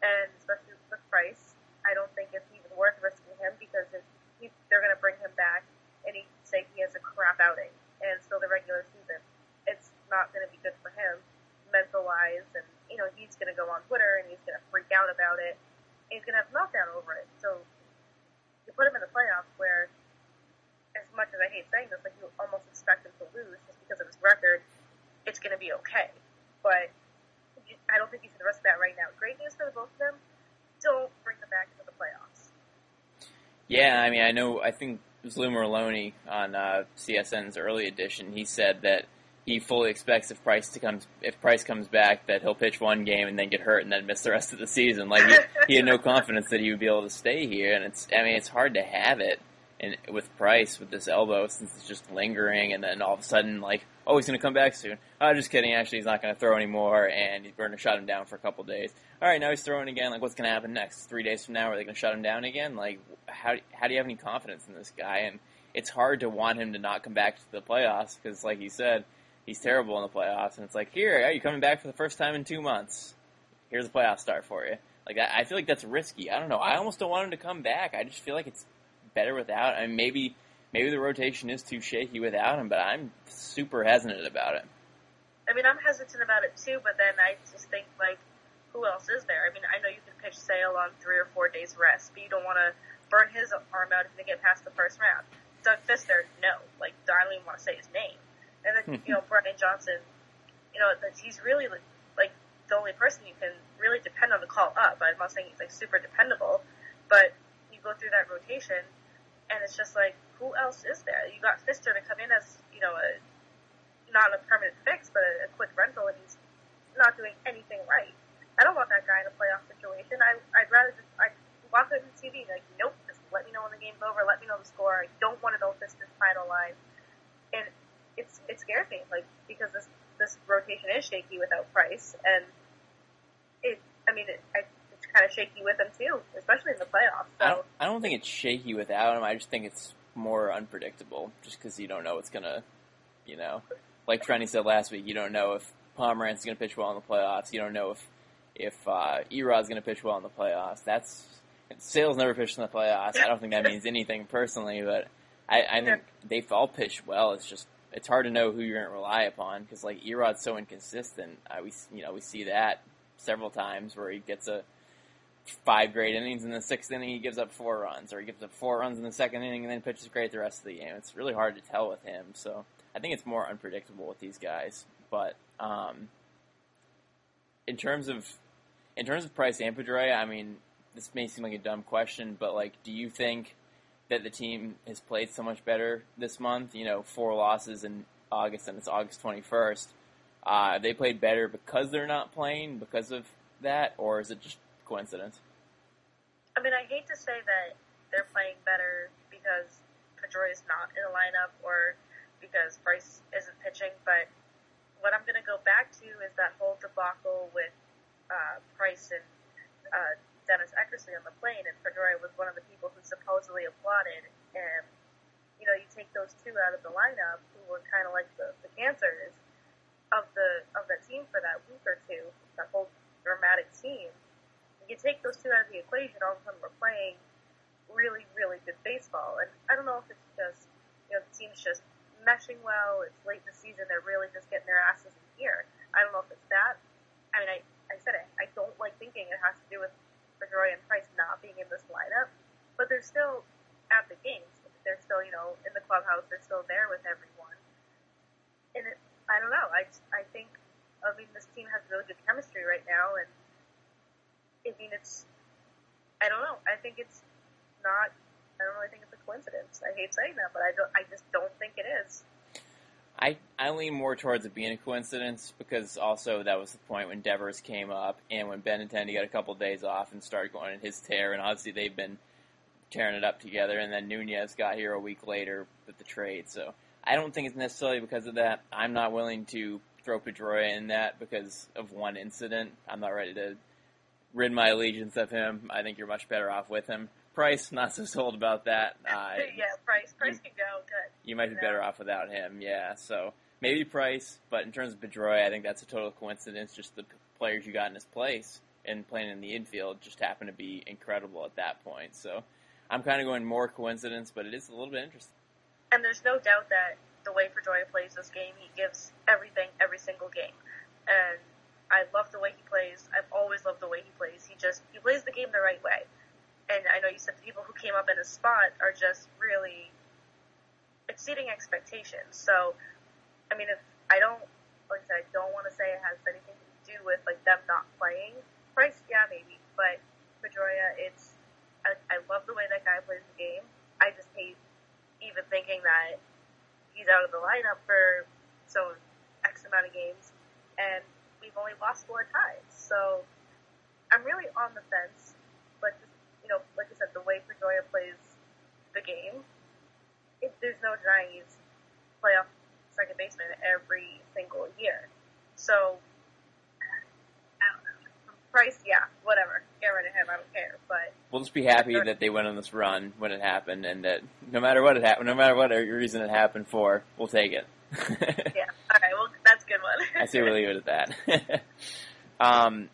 and especially with Price, I don't think it's even worth risking him because if he, they're going to bring him back and he say he has a crap outing and still the regular season, it's not going to be good for him mental wise, and you know he's going to go on Twitter and he's going to freak out about it. He's going to have a meltdown over it. So put him in the playoffs where as much as I hate saying this, like you almost expect him to lose just because of his record, it's going to be okay. But I don't think you should risk that right now. Great news for the both of them. Don't bring them back into the playoffs. Yeah, I mean, I know. I think it was Lou Merloni on uh, CSN's early edition. He said that he fully expects if Price to comes if Price comes back that he'll pitch one game and then get hurt and then miss the rest of the season. Like he, he had no confidence that he would be able to stay here, and it's I mean it's hard to have it and with Price with this elbow since it's just lingering, and then all of a sudden like oh he's going to come back soon. Oh, just kidding. Actually, he's not going to throw anymore, and we're going to shut him down for a couple days. All right, now he's throwing again. Like what's going to happen next? Three days from now, are they going to shut him down again? Like how how do you have any confidence in this guy? And it's hard to want him to not come back to the playoffs because, like you said, he's terrible in the playoffs. And it's like, here, are you coming back for the first time in two months? Here's a playoff start for you. Like I, I feel like that's risky. I don't know. I almost don't want him to come back. I just feel like it's better without. I mean, maybe maybe the rotation is too shaky without him, but I'm super hesitant about it. I mean, I'm hesitant about it too, but then I just think like, who else is there? I mean, I know you can pitch Sale on three or four days rest, but you don't want to burn his arm out if they get past the first round. Doug Fister, no, like I don't even want to say his name. And then you know Brian Johnson, you know he's really like the only person you can really depend on the call up. I'm not saying he's like super dependable, but you go through that rotation and it's just like, who else is there? You got Fister to come in as, you know, a not a permanent fix, but a, a quick rental, and he's not doing anything right. I don't want that guy in a playoff situation. I, I'd rather just I walk out the TV like, nope, just let me know when the game's over. Let me know the score. I don't want to know Fister's final line, it's it scares me, like because this this rotation is shaky without Price, and it. I mean, it, I kind of shaky with him too, especially in the playoffs. So. I don't, I don't think it's shaky without him. I just think it's more unpredictable, just because you don't know what's gonna, you know, like Trenni said last week, you don't know if Pomeranz is gonna pitch well in the playoffs. You don't know if if uh, Erod's gonna pitch well in the playoffs. That's Sale's never pitched in the playoffs. I don't think that means anything personally, but I, I think they've all pitched well. It's just it's hard to know who you're going to rely upon because like Erod's so inconsistent. Uh, we you know we see that several times where he gets a five great innings in the sixth inning he gives up four runs, or he gives up four runs in the second inning and then pitches great the rest of the game. It's really hard to tell with him. So I think it's more unpredictable with these guys. But um, in terms of in terms of Price and Pedroia, I mean, this may seem like a dumb question, but like, do you think that the team has played so much better this month? You know, four losses in August, and it's August twenty first. Uh, they played better because they're not playing because of that, or is it just coincidence? I mean, I hate to say that they're playing better because Pedroia is not in the lineup or because Price isn't pitching, but what I'm going to go back to is that whole debacle with uh, Price and uh, Dennis Eckersley on the plane, and Pedroia was one of the people who supposedly applauded. And you know, you take those two out of the lineup, who were kind of like the, the cancers, of the of the team for that week or two, that whole dramatic team. You take those two out of the equation, all of a sudden we're playing really, really good baseball. And I don't know if it's just you know the team's just meshing well. It's late in the season; they're really just getting their asses in gear. I don't know if it's that. I mean, I, I said it. I don't like thinking it has to do with Pedroia and Price not being in this lineup, but they're still at the games. They're still, you know, in the clubhouse. They're still there with everyone. And it, I don't know. I, I think, I mean, this team has really good chemistry right now, and I mean, it's, I don't know. I think it's not. I don't really think it's a coincidence. I hate saying that, but I don't. I just don't think it is. I, I lean more towards it being a coincidence because also that was the point when Devers came up and when Benintendi got a couple of days off and started going in his tear, and obviously they've been tearing it up together, and then Nunez got here a week later with the trade. So I don't think it's necessarily because of that. I'm not willing to throw Pedroia in that because of one incident. I'm not ready to rid my allegiance of him. I think you're much better off with him. Price, not so sold about that. Uh, yeah, Price. Price can go. Good. You might be better off without him. Yeah, so maybe Price, but in terms of Pedroia, I think that's a total coincidence. Just the players you got in his place and playing in the infield just happen to be incredible at that point. So I'm kind of going more coincidence, but it is a little bit interesting. And there's no doubt that the way Pedroia plays this game, he gives everything every single game. And I love the way he plays. I've always loved the way he plays. He just he plays the game the right way. And I know you said the people who came up in his spot are just really exceeding expectations. So, I mean, if I don't, like I said, I don't want to say it has anything to do with like them not playing. Price, yeah, maybe, but Pedroia, it's I, I love the way that guy plays the game. I just hate even thinking that he's out of the lineup for so X amount of games, and we've only lost four times. So I'm really on the fence, you know, like I said, the way Pedroia plays the game, it, there's no denying he's playoff second baseman every single year. So I don't know. Price, yeah, whatever. Get rid of him. I don't care. But We'll just be happy that they went on this run when it happened, and that no matter what it happened, no matter what reason it happened for, we'll take it. yeah, all right. Well, that's a good one. I say we'll leave it at that. um,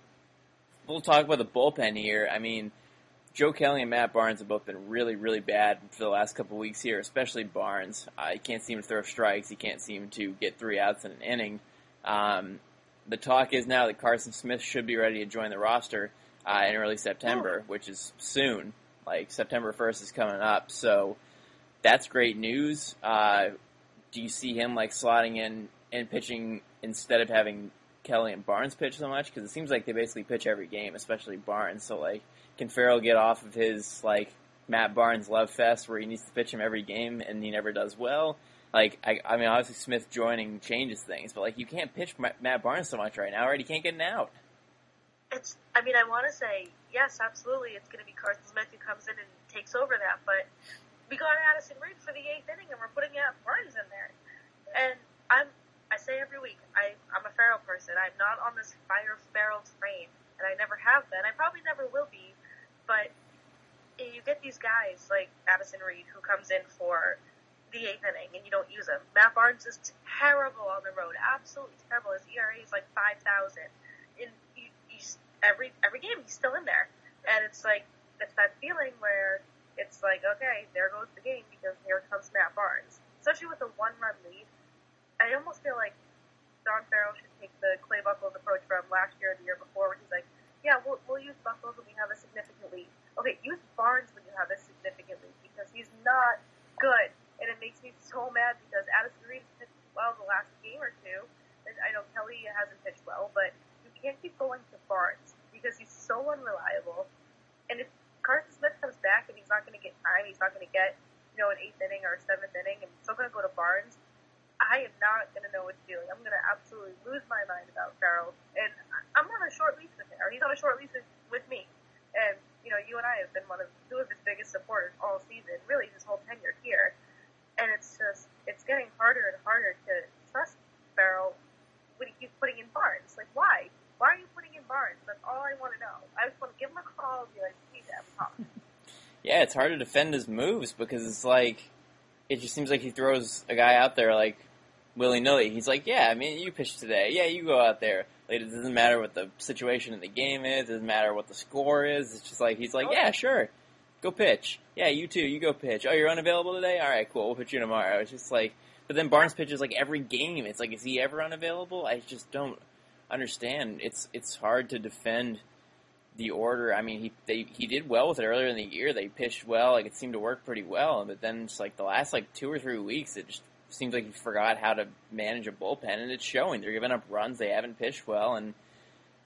we'll talk about the bullpen here. I mean, Joe Kelly and Matt Barnes have both been really, really bad for the last couple of weeks here, especially Barnes. Uh, he can't seem to throw strikes. He can't seem to get three outs in an inning. Um, the talk is now that Carson Smith should be ready to join the roster uh, in early September, which is soon. Like September 1st is coming up. So that's great news. Uh, do you see him like slotting in and pitching instead of having Kelly and Barnes pitch so much? Because it seems like they basically pitch every game, especially Barnes. So like, can Farrell get off of his like Matt Barnes love fest where he needs to pitch him every game and he never does well? Like, I, I mean, obviously Smith joining changes things, but like, you can't pitch Matt Barnes so much right now, right? He can't get an out. It's. I mean, I want to say yes, absolutely. It's going to be Carson Smith who comes in and takes over that, but we got Addison Reed for the eighth inning, and we're putting out Barnes in there. And I'm. I say every week, I, I'm a Farrell person. I'm not on this fire Farrell train, and I never have been. I probably never will be. But you get these guys like Addison Reed who comes in for the eighth inning and you don't use him. Matt Barnes is terrible on the road, absolutely terrible. His ERA is like five thousand. In he's every every game he's still in there, and it's like it's that feeling where it's like okay, there goes the game because here comes Matt Barnes. Especially with a one run lead, I almost feel like John Farrell should take the Clay Buchholz approach from last year or the year before, where he's like, yeah, we'll, we'll use Buchholz when we have a significant lead. Okay, use Barnes when you have a significant lead because he's not good. And it makes me so mad because Addison Reed pitched well the last game or two. And I know Kelly hasn't pitched well, but you can't keep going to Barnes because he's so unreliable. And if Carson Smith comes back and he's not going to get time, he's not going to get, you know, an eighth inning or a seventh inning, and he's still going to go to Barnes, I am not going to know what to do. I'm going to absolutely lose my mind about Farrell. And I'm on a short lease with him, or he's on a short lease with me. And, you know, you and I have been one of two of his biggest supporters all season, really his whole tenure here. And it's just, it's getting harder and harder to trust Farrell when he keeps putting in Barnes. Like, why? Why are you putting in Barnes? That's all I want to know. I just want to give him a call and be like, hey, Dad, talk. Yeah, it's hard to defend his moves because it's like, it just seems like he throws a guy out there like willy nilly. He's like, yeah, I mean, you pitch today. Yeah, you go out there. Like, it doesn't matter what the situation in the game is. It doesn't matter what the score is. It's just like he's like, oh, yeah, sure, go pitch. Yeah, you too. You go pitch. Oh, you're unavailable today. All right, cool. We'll put you tomorrow. It's just like, but then Barnes pitches like every game. It's like, is he ever unavailable? I just don't understand. It's it's hard to defend the order. I mean, he they he did well with it earlier in the year. They pitched well. Like it seemed to work pretty well. But then it's like the last like two or three weeks, it just seems like he forgot how to manage a bullpen, and it's showing. They're giving up runs. They haven't pitched well, and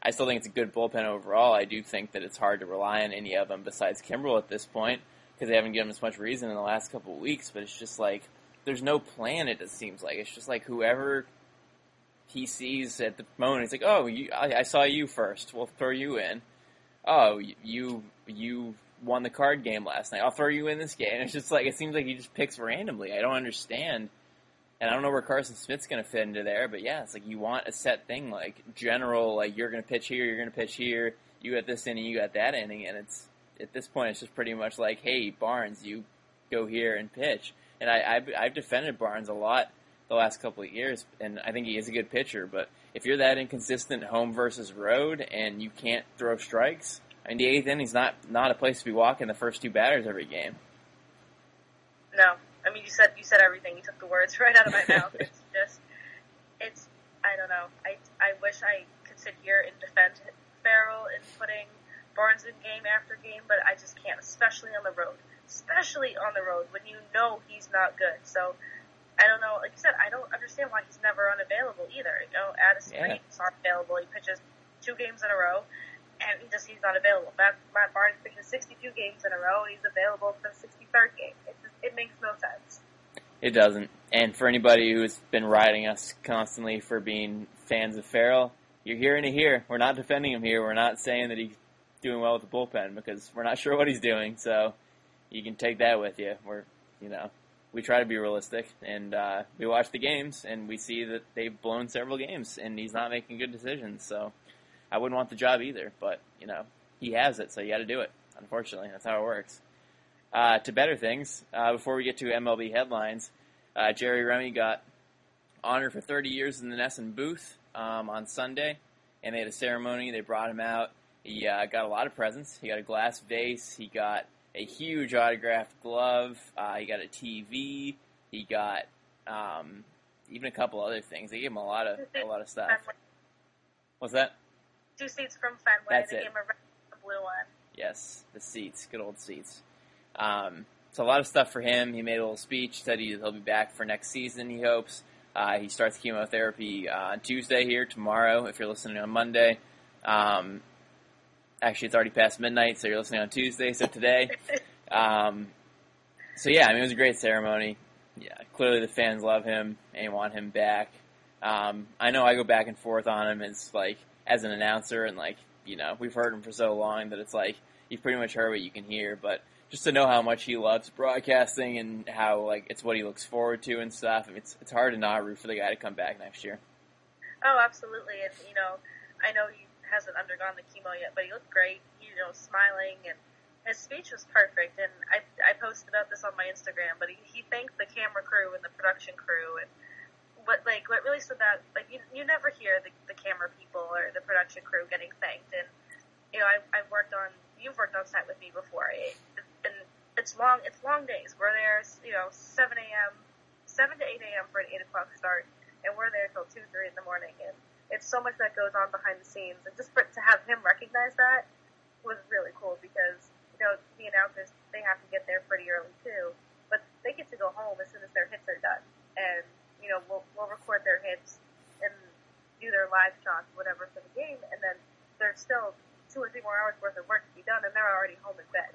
I still think it's a good bullpen overall. I do think that it's hard to rely on any of them besides Kimbrel at this point because they haven't given us much reason in the last couple of weeks. But it's just like there's no plan. It seems like it's just like whoever he sees at the moment. He's like, oh, you, I, I saw you first. We'll throw you in. Oh, you you won the card game last night. I'll throw you in this game. It's just like it seems like he just picks randomly. I don't understand and I don't know where Carson Smith's going to fit into there, but yeah, it's like you want a set thing, like general, like you're going to pitch here, you're going to pitch here, you got this inning, you got that inning, and it's at this point it's just pretty much like, hey Barnes, you go here and pitch. And I, I've, I've defended Barnes a lot the last couple of years, and I think he is a good pitcher. But if you're that inconsistent home versus road, and you can't throw strikes, I mean the eighth inning's not not a place to be walking the first two batters every game. No, I mean, you said you said everything. You took the words right out of my mouth. It's just, it's I don't know. I I wish I could sit here and defend Farrell in putting Barnes in game after game, but I just can't, especially on the road. Especially on the road when you know he's not good. So I don't know. Like you said, I don't understand why he's never unavailable either. You know, Addison Yeah. Reed's not available. He pitches two games in a row, and he just he's not available. Matt, Matt Barnes pitches 62 games in a row, and he's available for the 63rd game. It just it makes no sense. It doesn't. And for anybody who's been riding us constantly for being fans of Farrell, you're hearing it here. We're not defending him here. We're not saying that he's doing well with the bullpen because we're not sure what he's doing. So you can take that with you. We're, you know, we try to be realistic and uh, we watch the games and we see that they've blown several games and he's not making good decisions. So I wouldn't want the job either. But you know, he has it, so you got to do it. Unfortunately, that's how it works. Uh, to better things, uh, before we get to MLB headlines, uh, Jerry Remy got honored for 30 years in the NESN booth um, on Sunday, and they had a ceremony. They brought him out. He uh, got a lot of presents. He got a glass vase. He got a huge autographed glove. Uh, he got a TV. He got um, even a couple other things. They gave him a lot of a lot of stuff. What's that? Two seats from Fenway. That's they it. gave him a red a blue one. Yes, the seats, good old seats. Um, so a lot of stuff for him. He made a little speech. Said he, he'll be back for next season. He hopes. Uh, he starts chemotherapy uh, on Tuesday here tomorrow. If you're listening on Monday, um, actually it's already past midnight, so you're listening on Tuesday. So today, um, so yeah, I mean it was a great ceremony. Yeah, clearly the fans love him and want him back. Um, I know I go back and forth on him as like as an announcer and like you know we've heard him for so long that it's like you've pretty much heard what you can hear, but just to know how much he loves broadcasting and how like it's what he looks forward to and stuff. It's it's hard to not root for the guy to come back next year. Oh, absolutely. And you know, I know he hasn't undergone the chemo yet, but he looked great. You know, smiling and his speech was perfect. And I I posted about this on my Instagram, but he he thanked the camera crew and the production crew and. What like what really stood out like you you never hear the, the camera people or the production crew getting thanked and you know I I've worked on you've worked on set with me before and it's long it's long days we're there you know seven a.m. seven to eight a.m. for an eight o'clock start and we're there till two three in the morning and it's so much that goes on behind the scenes and just for to have him recognize that was really cool because you know the announcers they have to get there pretty early too but they get to go home as soon as their hits are done and you know we'll we'll record their hits and do their live shots whatever for the game and then there's still two or three more hours worth of work to be done and they're already home in bed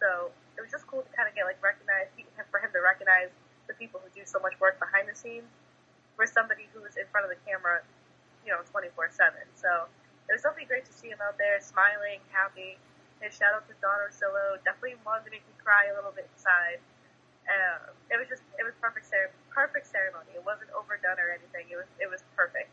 so it was just cool to kind of get like recognized for him to recognize the people who do so much work behind the scenes for somebody who's in front of the camera, you know, 24 7. So it was definitely great to see him out there smiling, happy. And shout out to Don Orsillo. Definitely wanted to make me cry a little bit inside. Um, it was just, it was perfect, cer- perfect ceremony. It wasn't overdone or anything. It was, it was perfect.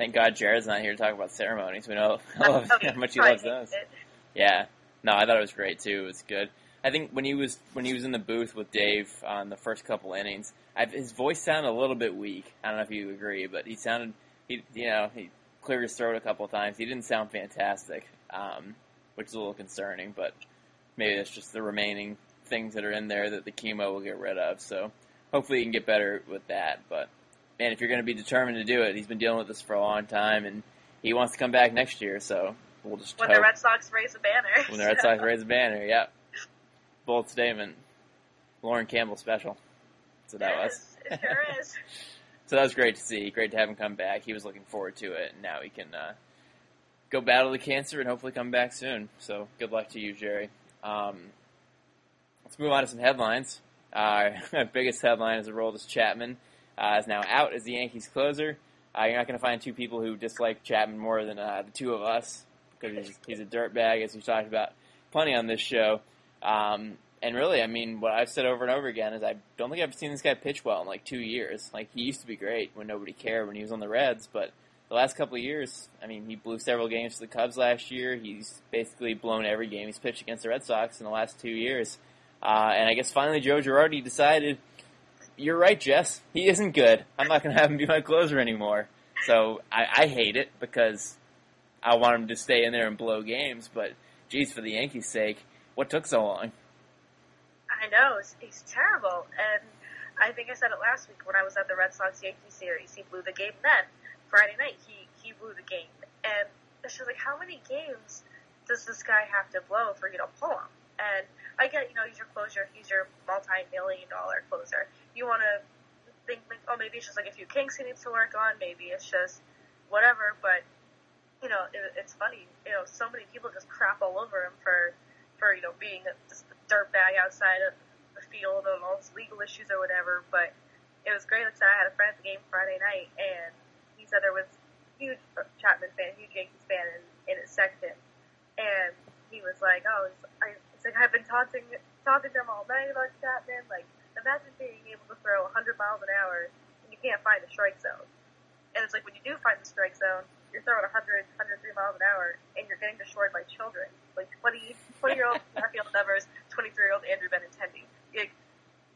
Thank God Jared's not here to talk about ceremonies. We know how Okay, much he loves those. it. Yeah. No, I thought it was great too. It was good. I think when he was when he was in the booth with Dave on the first couple innings, I, his voice sounded a little bit weak. I don't know if you agree, but he sounded he you know he cleared his throat a couple of times. He didn't sound fantastic, um, which is a little concerning. But maybe that's just the remaining things that are in there that the chemo will get rid of. So hopefully he can get better with that. But man, if you're going to be determined to do it, he's been dealing with this for a long time, and he wants to come back next year. So we'll just When hope the Red Sox raise a banner. when the Red Sox raise a banner. Yep, bold statement. Lauren Campbell special. What that was. Yes, it sure is. So that was great to see. Great to have him come back. He was looking forward to it, and now he can uh, go battle the cancer and hopefully come back soon. So good luck to you, Jerry. Um, let's move on to some headlines. Uh, our biggest headline is the role Aroldis Chapman uh, is now out as the Yankees closer. Uh, you're not going to find two people who dislike Chapman more than uh, the two of us because he's, he's a dirtbag, as we've talked about plenty on this show. Um, and really, I mean, what I've said over and over again is I don't think I've seen this guy pitch well in like two years. Like he used to be great when nobody cared when he was on the Reds, but the last couple of years, I mean, he blew several games for the Cubs last year. He's basically blown every game he's pitched against the Red Sox in the last two years. Uh, and I guess finally Joe Girardi decided, you're right, Jess. He isn't good. I'm not going to have him be my closer anymore. So I, I hate it because I want him to stay in there and blow games. But geez, for the Yankees' sake, what took so long? I know he's, terrible, and I think I said it last week when I was at the Red Sox Yankee series. He blew the game then. Friday night, he he blew the game, and it's just like how many games does this guy have to blow for you to pull him? And I get, you know, he's your closer, he's your multi-million dollar closer. You want to think, like, oh, maybe it's just like a few kinks he needs to work on. Maybe it's just whatever. But you know, it, it's funny. You know, so many people just crap all over him for for you know being just a dirtbag outside of the field and all his legal issues or whatever. But it was great. Like I I had a friend at the game Friday night, and he said there was huge Chapman fan, huge Yankees fan in, in his section, and he was like, "Oh, it's, I, it's like I've been talking talking to him all night about Chapman. Like, imagine being able to throw 100 miles an hour and you can't find the strike zone. And it's like when you do find the strike zone, you're throwing 100, 103 miles an hour, and you're getting destroyed by children, like 20, 20 year old Rafael Devers, 23 year old Andrew Benintendi. Like,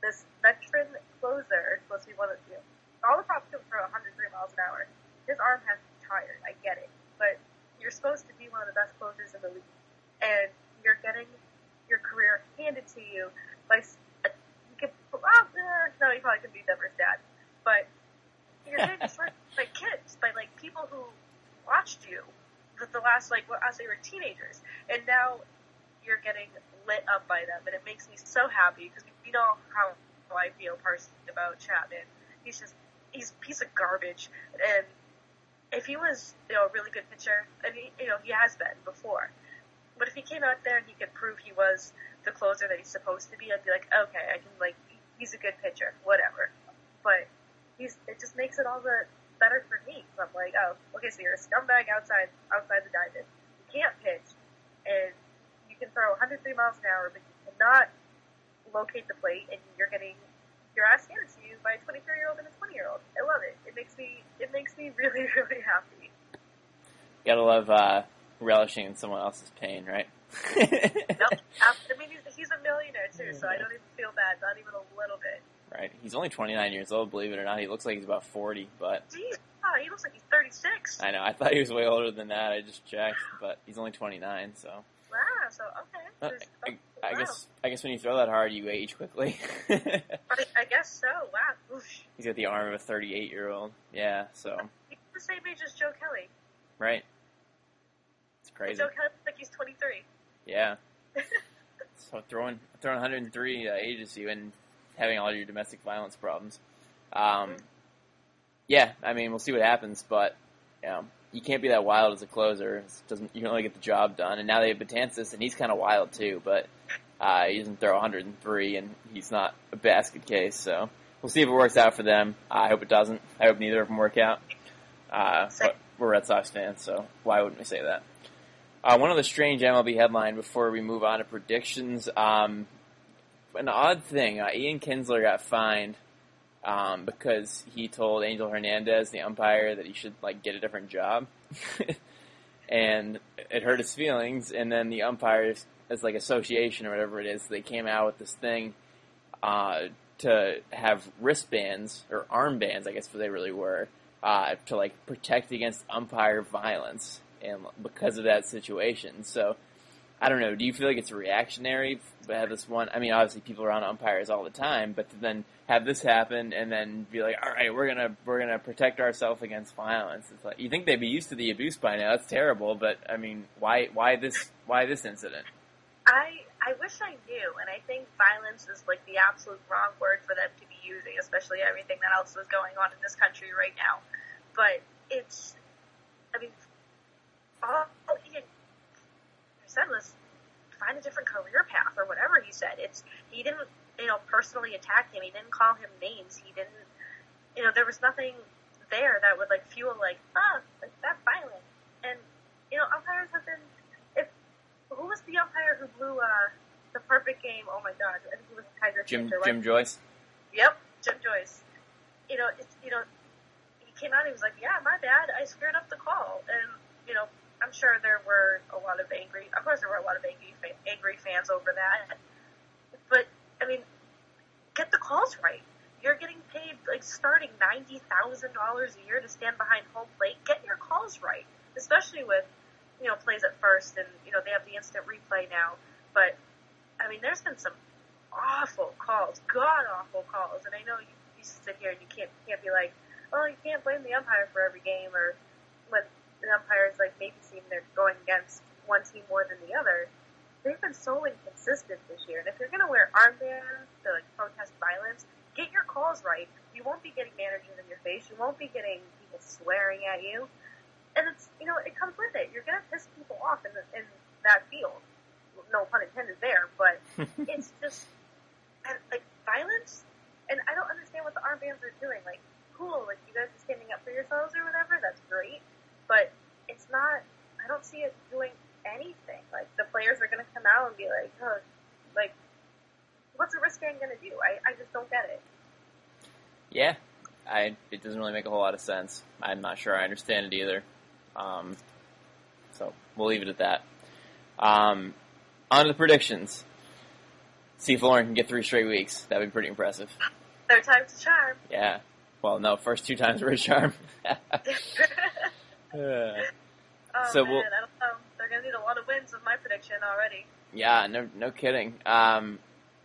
this veteran closer is supposed to be one of you know, all the props can throw 103 miles an hour. His arm has to be tired. I get it, but you're supposed to be one of the best closers in the league, and you're getting your career handed to you by. a- You can, well, uh, no, you probably can beat Devers' dad, but you're getting destroyed by kids, by like people who watched you the, the last like well, as they were teenagers, and now you're getting lit up by them, and it makes me so happy because you know how, how I feel personally about Chapman. He's just he's a piece of garbage, and if he was you know a really good pitcher, and he, you know he has been before, but if he came out there and he could prove he was the closer that he's supposed to be, I'd be like, okay, I can like he's a good pitcher, whatever. But he's it just makes it all the better for me. So I'm like, oh, okay, so you're a scumbag outside outside the diamond. You can't pitch, and you can throw 103 miles an hour, but you cannot locate the plate, and you're getting your ass handed to you by a 23 year old and a 20 year old. I love it. It makes me it makes me really really happy. You gotta love uh, relishing in someone else's pain, right? Nope. I mean, he's, he's a millionaire too, so I don't even feel bad, not even a little bit. Right. He's only 29 years old, believe it or not. He looks like he's about 40, but Jeez, oh, he looks like he's 36. I know. I thought he was way older than that. I just checked, but he's only 29, so. Wow, so okay. Uh, I, I wow. guess I guess when you throw that hard, you age quickly. I, I guess so. Wow. Oosh. He's got the arm of a 38 year old. Yeah, so He's the same age as Joe Kelly. right. It's crazy. Joe Kelly looks like he's 23. Yeah. So throwing throwing 103 uh, ages you and having all your domestic violence problems. Um, yeah, I mean we'll see what happens, but you know you can't be that wild as a closer. It doesn't you can only get the job done? And now they have Betances, and he's kind of wild too, but uh, he doesn't throw 103, and he's not a basket case. So we'll see if it works out for them. I hope it doesn't. I hope neither of them work out. Uh, but we're Red Sox fans, so why wouldn't we say that? Uh, one other strange MLB headline before we move on to predictions. Um, an odd thing: uh, Ian Kinsler got fined um, because he told Angel Hernandez, the umpire, that he should like get a different job, and it hurt his feelings. And then the umpires, as like association or whatever it is, they came out with this thing uh, to have wristbands or armbands, I guess what they really were, uh, to like protect against umpire violence and because of that situation. So I don't know. Do you feel like it's reactionary to have this one? I mean, obviously people are on umpires all the time, but to then have this happen and then be like, all right, we're gonna we're gonna protect ourselves against violence. It's like you think they'd be used to the abuse by now. That's terrible, but I mean, why why this why this incident? I I wish I knew, and I think violence is like the absolute wrong word for them to be using, especially everything that else is going on in this country right now. But it's, I mean, all said was find a different career path or whatever he said. It's he didn't you know personally attack him. He didn't call him names. He didn't you know there was nothing there that would like fuel like ah like that violent. And you know umpires have been if who was the umpire who blew uh the perfect game? Oh my god, I think it was Tiger Jim Panther, Jim Joyce. Yep, Jim Joyce. You know, it's, you know, he came out. He was like, "Yeah, my bad. I screwed up the call." And you know, I'm sure there were a lot of angry. Of course, there were a lot of angry angry fans over that. But I mean, get the calls right. You're getting paid like starting ninety thousand dollars a year to stand behind home plate. Get your calls right, especially with you know plays at first, and you know they have the instant replay now. But I mean, there's been some awful calls, god awful calls, and I know you, you sit here and you can't can't be like, oh, you can't blame the umpire for every game, or when the umpires like maybe seem they're going against one team more than the other. They've been so inconsistent this year, and if you're going to wear armbands to like protest violence, get your calls right. You won't be getting managers in your face. You won't be getting people swearing at you, and it's you know it comes with it. You're going to piss people off in the, in that field. No pun intended there, but it's just and, like violence, and I don't understand what the armbands are doing. Like, cool, like you guys are standing up for yourselves or whatever. That's great, but it's not. I don't see it doing anything. Like the players are going to come out and be like, like, what's a wristband going to do? I, I just don't get it. Yeah, I it doesn't really make a whole lot of sense. I'm not sure I understand it either. Um, so we'll leave it at that. Um, on to the predictions. See if Lauren can get three straight weeks. That'd be pretty impressive. Third time's a charm. Yeah. Well, no, first two times were a charm. Oh So man, we'll- I don't know. They're gonna need a lot of wins with my prediction already. yeah, no, no kidding. Um,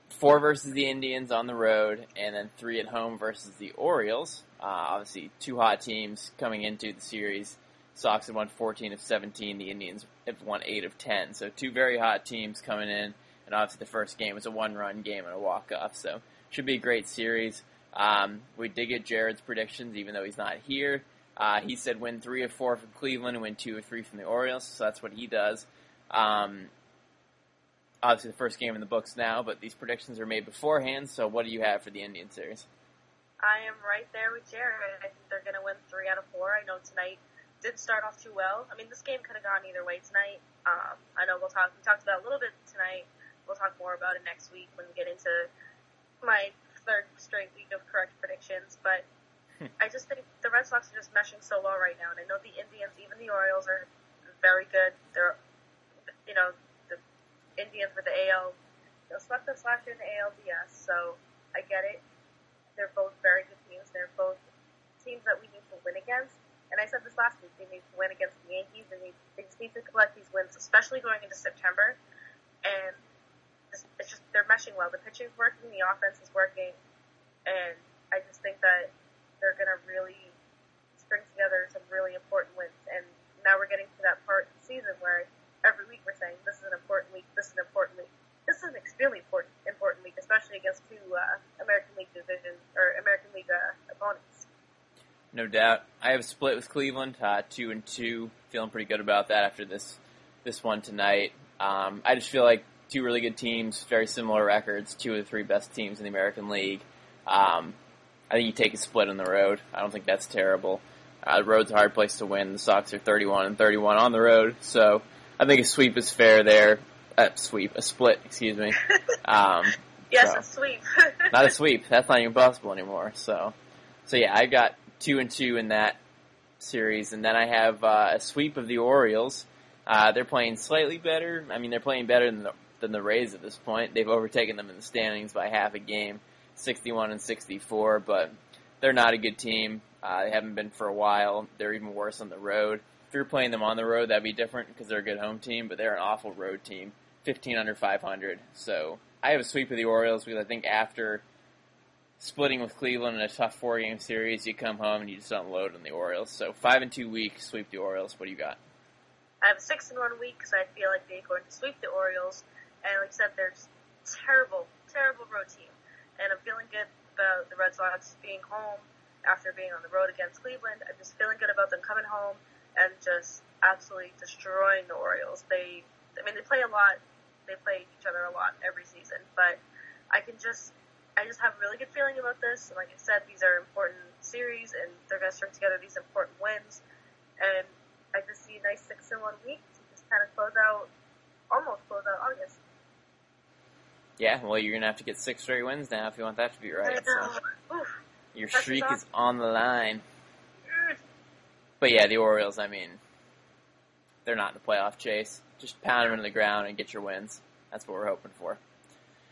four versus the Indians on the road, and then three at home versus the Orioles. Uh, obviously, two hot teams coming into the series. Sox have won 14 of 17. The Indians have won 8 of 10. So two very hot teams coming in. And obviously, the first game was a one-run game and a walk-off. So should be a great series. Um, we did get Jared's predictions, even though he's not here. Uh, he said win three or four from Cleveland and win two or three from the Orioles. So that's what he does. Um, obviously, the first game in the books now, but these predictions are made beforehand. So what do you have for the Indian series? I am right there with Jared. I think they're going to win three out of four. I know tonight didn't start off too well. I mean, this game could have gone either way tonight. Um, I know we'll talk. We talked about a little bit tonight. We'll talk more about it next week when we get into my third straight week of correct predictions. But I just think the Red Sox are just meshing so well right now, and I know the Indians, even the Orioles, are very good. They're, you know, the Indians were the AL. They swept us last year in the ALDS, so I get it. They're both very good teams. They're both teams that we need to win against. And I said this last week, they need to win against the Yankees. They, need, they just need to collect these wins, especially going into September. And it's, it's just they're meshing well. The pitching's working, the offense is working, and I just think that they're going to really string together some really important wins. And now we're getting to that part of the season where every week we're saying this is an important week, this is an important week. This is an extremely important important week, especially against two uh, American League division or American League uh, opponents. No doubt. I have a split with Cleveland, uh, two and two. Feeling pretty good about that after this this one tonight. Um, I just feel like two really good teams, very similar records, two of the three best teams in the American League. Um, I think you take a split on the road. I don't think that's terrible. Uh, the road's a hard place to win. The Sox are 31 and 31 on the road, so I think a sweep is fair there. Uh, sweep, a split, excuse me. Um, Yes, so- a sweep. not a sweep. That's not even possible anymore. So, so yeah, I got two and two in that series, and then I have uh, a sweep of the Orioles. Uh, they're playing slightly better. I mean, they're playing better than the than the Rays at this point. They've overtaken them in the standings by half a game, 61 and 64, but they're not a good team. Uh, they haven't been for a while. They're even worse on the road. If you're playing them on the road, that'd be different because they're a good home team, but they're an awful road team, 15 under 500. So I have a sweep of the Orioles because I think after splitting with Cleveland in a tough four game series, you come home and you just unload on the Orioles. So five and two week, sweep the Orioles. What do you got? I have six in one week because I feel like they're going to sweep the Orioles. And like I said, they're terrible, terrible road team. And I'm feeling good about the Red Sox being home after being on the road against Cleveland. I'm just feeling good about them coming home and just absolutely destroying the Orioles. They, I mean, they play a lot. They play each other a lot every season, but I can just, I just have a really good feeling about this. And like I said, these are important series, and they're going to string together these important wins. And I just see a nice six in one week to just kind of close out, almost close out August. Yeah, well, you're gonna have to get six straight wins now if you want that to be right. So your streak is on the line. But yeah, the Orioles. I mean, they're not in the playoff chase. Just pound them into the ground and get your wins. That's what we're hoping for.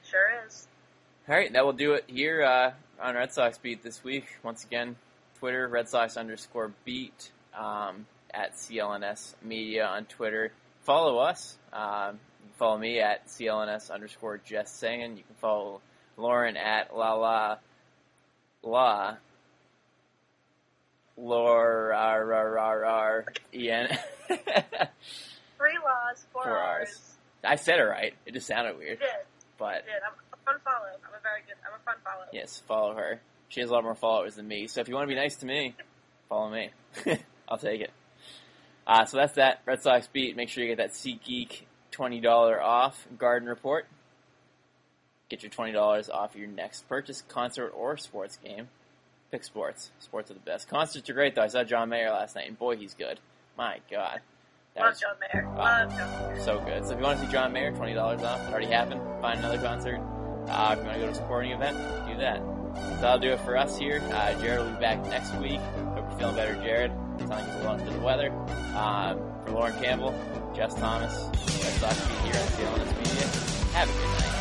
Sure is. All right, that will do it here uh, on Red Sox Beat this week. Once again, Twitter, Red Sox underscore beat, um, at CLNS Media on Twitter. Follow us. Um, can follow me at CLNS underscore just saying. You can follow Lauren at la la la lor r r r r e n. Three laws, four, Four hours. Rs. I said it right. It just sounded You weird, did. but You did. I'm a fun follow. I'm a very good. I'm a fun follow. Yes, follow her. She has a lot more followers than me. So if you want to be nice to me, follow me. I'll take it. Uh, so that's that. Red Sox beat. Make sure you get that SeatGeek $20 off garden report. Get your $20 off your next purchase, concert or sports game. Pick sports. Sports are the best. Concerts are great though. I saw John Mayer last night and boy, he's good. My God. That Love was John Mayer. Wow. Love John Mayer. so good. So if you want to see John Mayer, twenty dollars off. It already happened. Find another concert. Uh, if you want to go to a sporting event, do that. So that'll do it for us here. Uh, Jared will be back next week. Hope you're feeling better, Jared. Sounds like he's a little under the weather. Um, for Lauren Campbell, Jess Thomas, Red Sox Beat here on CLNS Media. Have a good night.